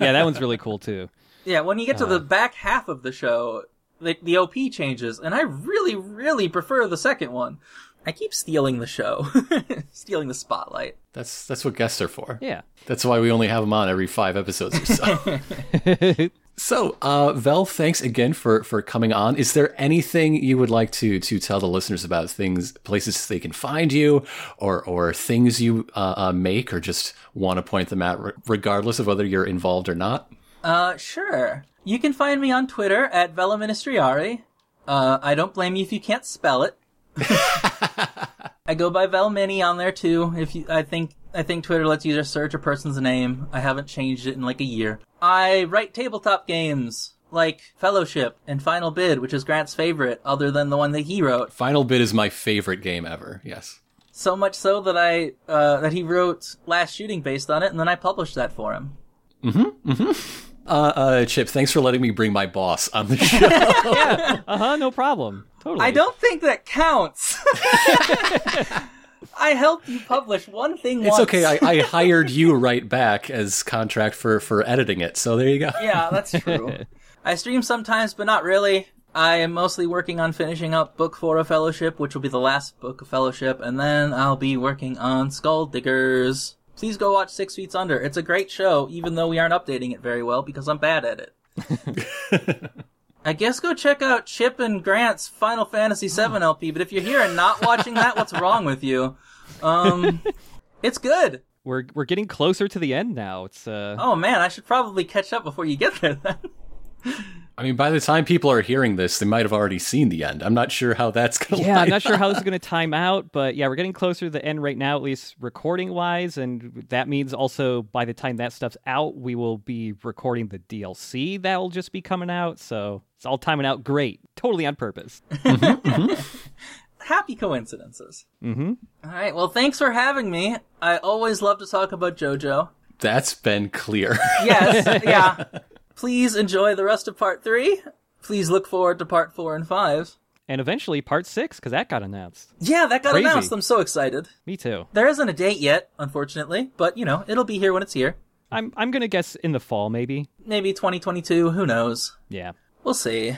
Yeah, that one's really cool too. yeah, when you get to the uh. back half of the show, the, the OP changes, and I really, really prefer the second one. I keep stealing the show, stealing the spotlight. that's that's what guests are for. Yeah. That's why we only have them on every five episodes or so. so, uh, Vel, thanks again for for coming on. Is there anything you would like to to tell the listeners about things, places they can find you, or or things you uh, uh, make, or just want to point them out, re- regardless of whether you're involved or not? Uh, sure. You can find me on Twitter at Vela Ministriari. Uh, I don't blame you if you can't spell it. I go by Velmini on there too. If you, I think, I think Twitter lets you just search a person's name. I haven't changed it in like a year. I write tabletop games like Fellowship and Final Bid, which is Grant's favorite, other than the one that he wrote. Final Bid is my favorite game ever. Yes. So much so that I, uh, that he wrote Last Shooting based on it, and then I published that for him. Uh, uh, Chip, thanks for letting me bring my boss on the show. Yeah. Uh huh. No problem. Totally. I don't think that counts. I helped you publish one thing it's once. okay. I, I hired you right back as contract for for editing it. So there you go. yeah, that's true. I stream sometimes, but not really. I am mostly working on finishing up Book 4 of Fellowship, which will be the last book of Fellowship, and then I'll be working on Skull Diggers. Please go watch Six Feet Under. It's a great show, even though we aren't updating it very well because I'm bad at it. I guess go check out Chip and Grant's Final Fantasy VII LP, but if you're here and not watching that, what's wrong with you? Um, it's good. We're we're getting closer to the end now. It's uh. Oh man, I should probably catch up before you get there then. I mean, by the time people are hearing this, they might have already seen the end. I'm not sure how that's going to. Yeah, I'm not sure how this is going to time out, but yeah, we're getting closer to the end right now, at least recording wise, and that means also by the time that stuff's out, we will be recording the DLC that will just be coming out. So it's all timing out great, totally on purpose. Happy coincidences. hmm All right. Well, thanks for having me. I always love to talk about JoJo. That's been clear. Yes. yeah. Please enjoy the rest of part three. Please look forward to part four and five. And eventually part six, because that got announced. Yeah, that got Crazy. announced. I'm so excited. Me too. There isn't a date yet, unfortunately, but you know, it'll be here when it's here. I'm I'm gonna guess in the fall, maybe. Maybe 2022. Who knows? Yeah. We'll see.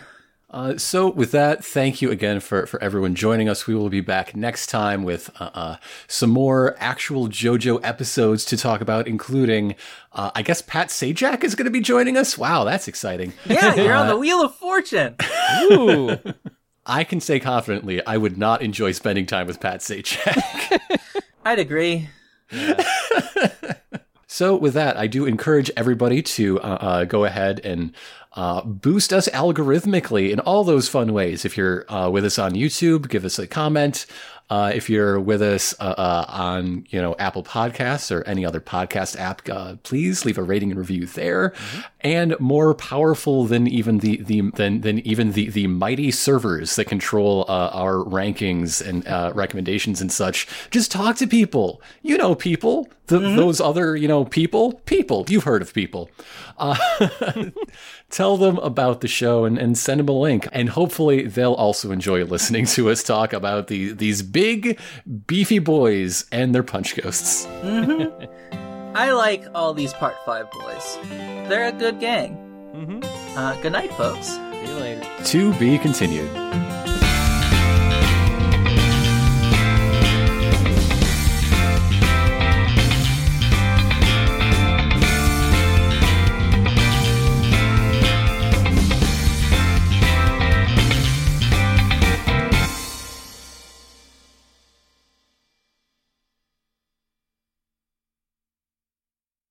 Uh, so, with that, thank you again for, for everyone joining us. We will be back next time with uh, uh, some more actual JoJo episodes to talk about, including, uh, I guess, Pat Sajak is going to be joining us. Wow, that's exciting. Yeah, you're on the Wheel of Fortune. Ooh. I can say confidently, I would not enjoy spending time with Pat Sajak. I'd agree. So, with that, I do encourage everybody to uh, uh, go ahead and uh, boost us algorithmically in all those fun ways. If you're uh, with us on YouTube, give us a comment. Uh, if you're with us uh, uh, on you know Apple Podcasts or any other podcast app, uh, please leave a rating and review there. And more powerful than even the the than than even the the mighty servers that control uh, our rankings and uh, recommendations and such. Just talk to people. You know people. The, Those other you know people. People. You've heard of people. Uh, tell them about the show and, and send them a link. And hopefully they'll also enjoy listening to us talk about the, these big, beefy boys and their punch ghosts. I like all these Part 5 boys. They're a good gang. hmm Uh, good night, folks. See you later. To be continued.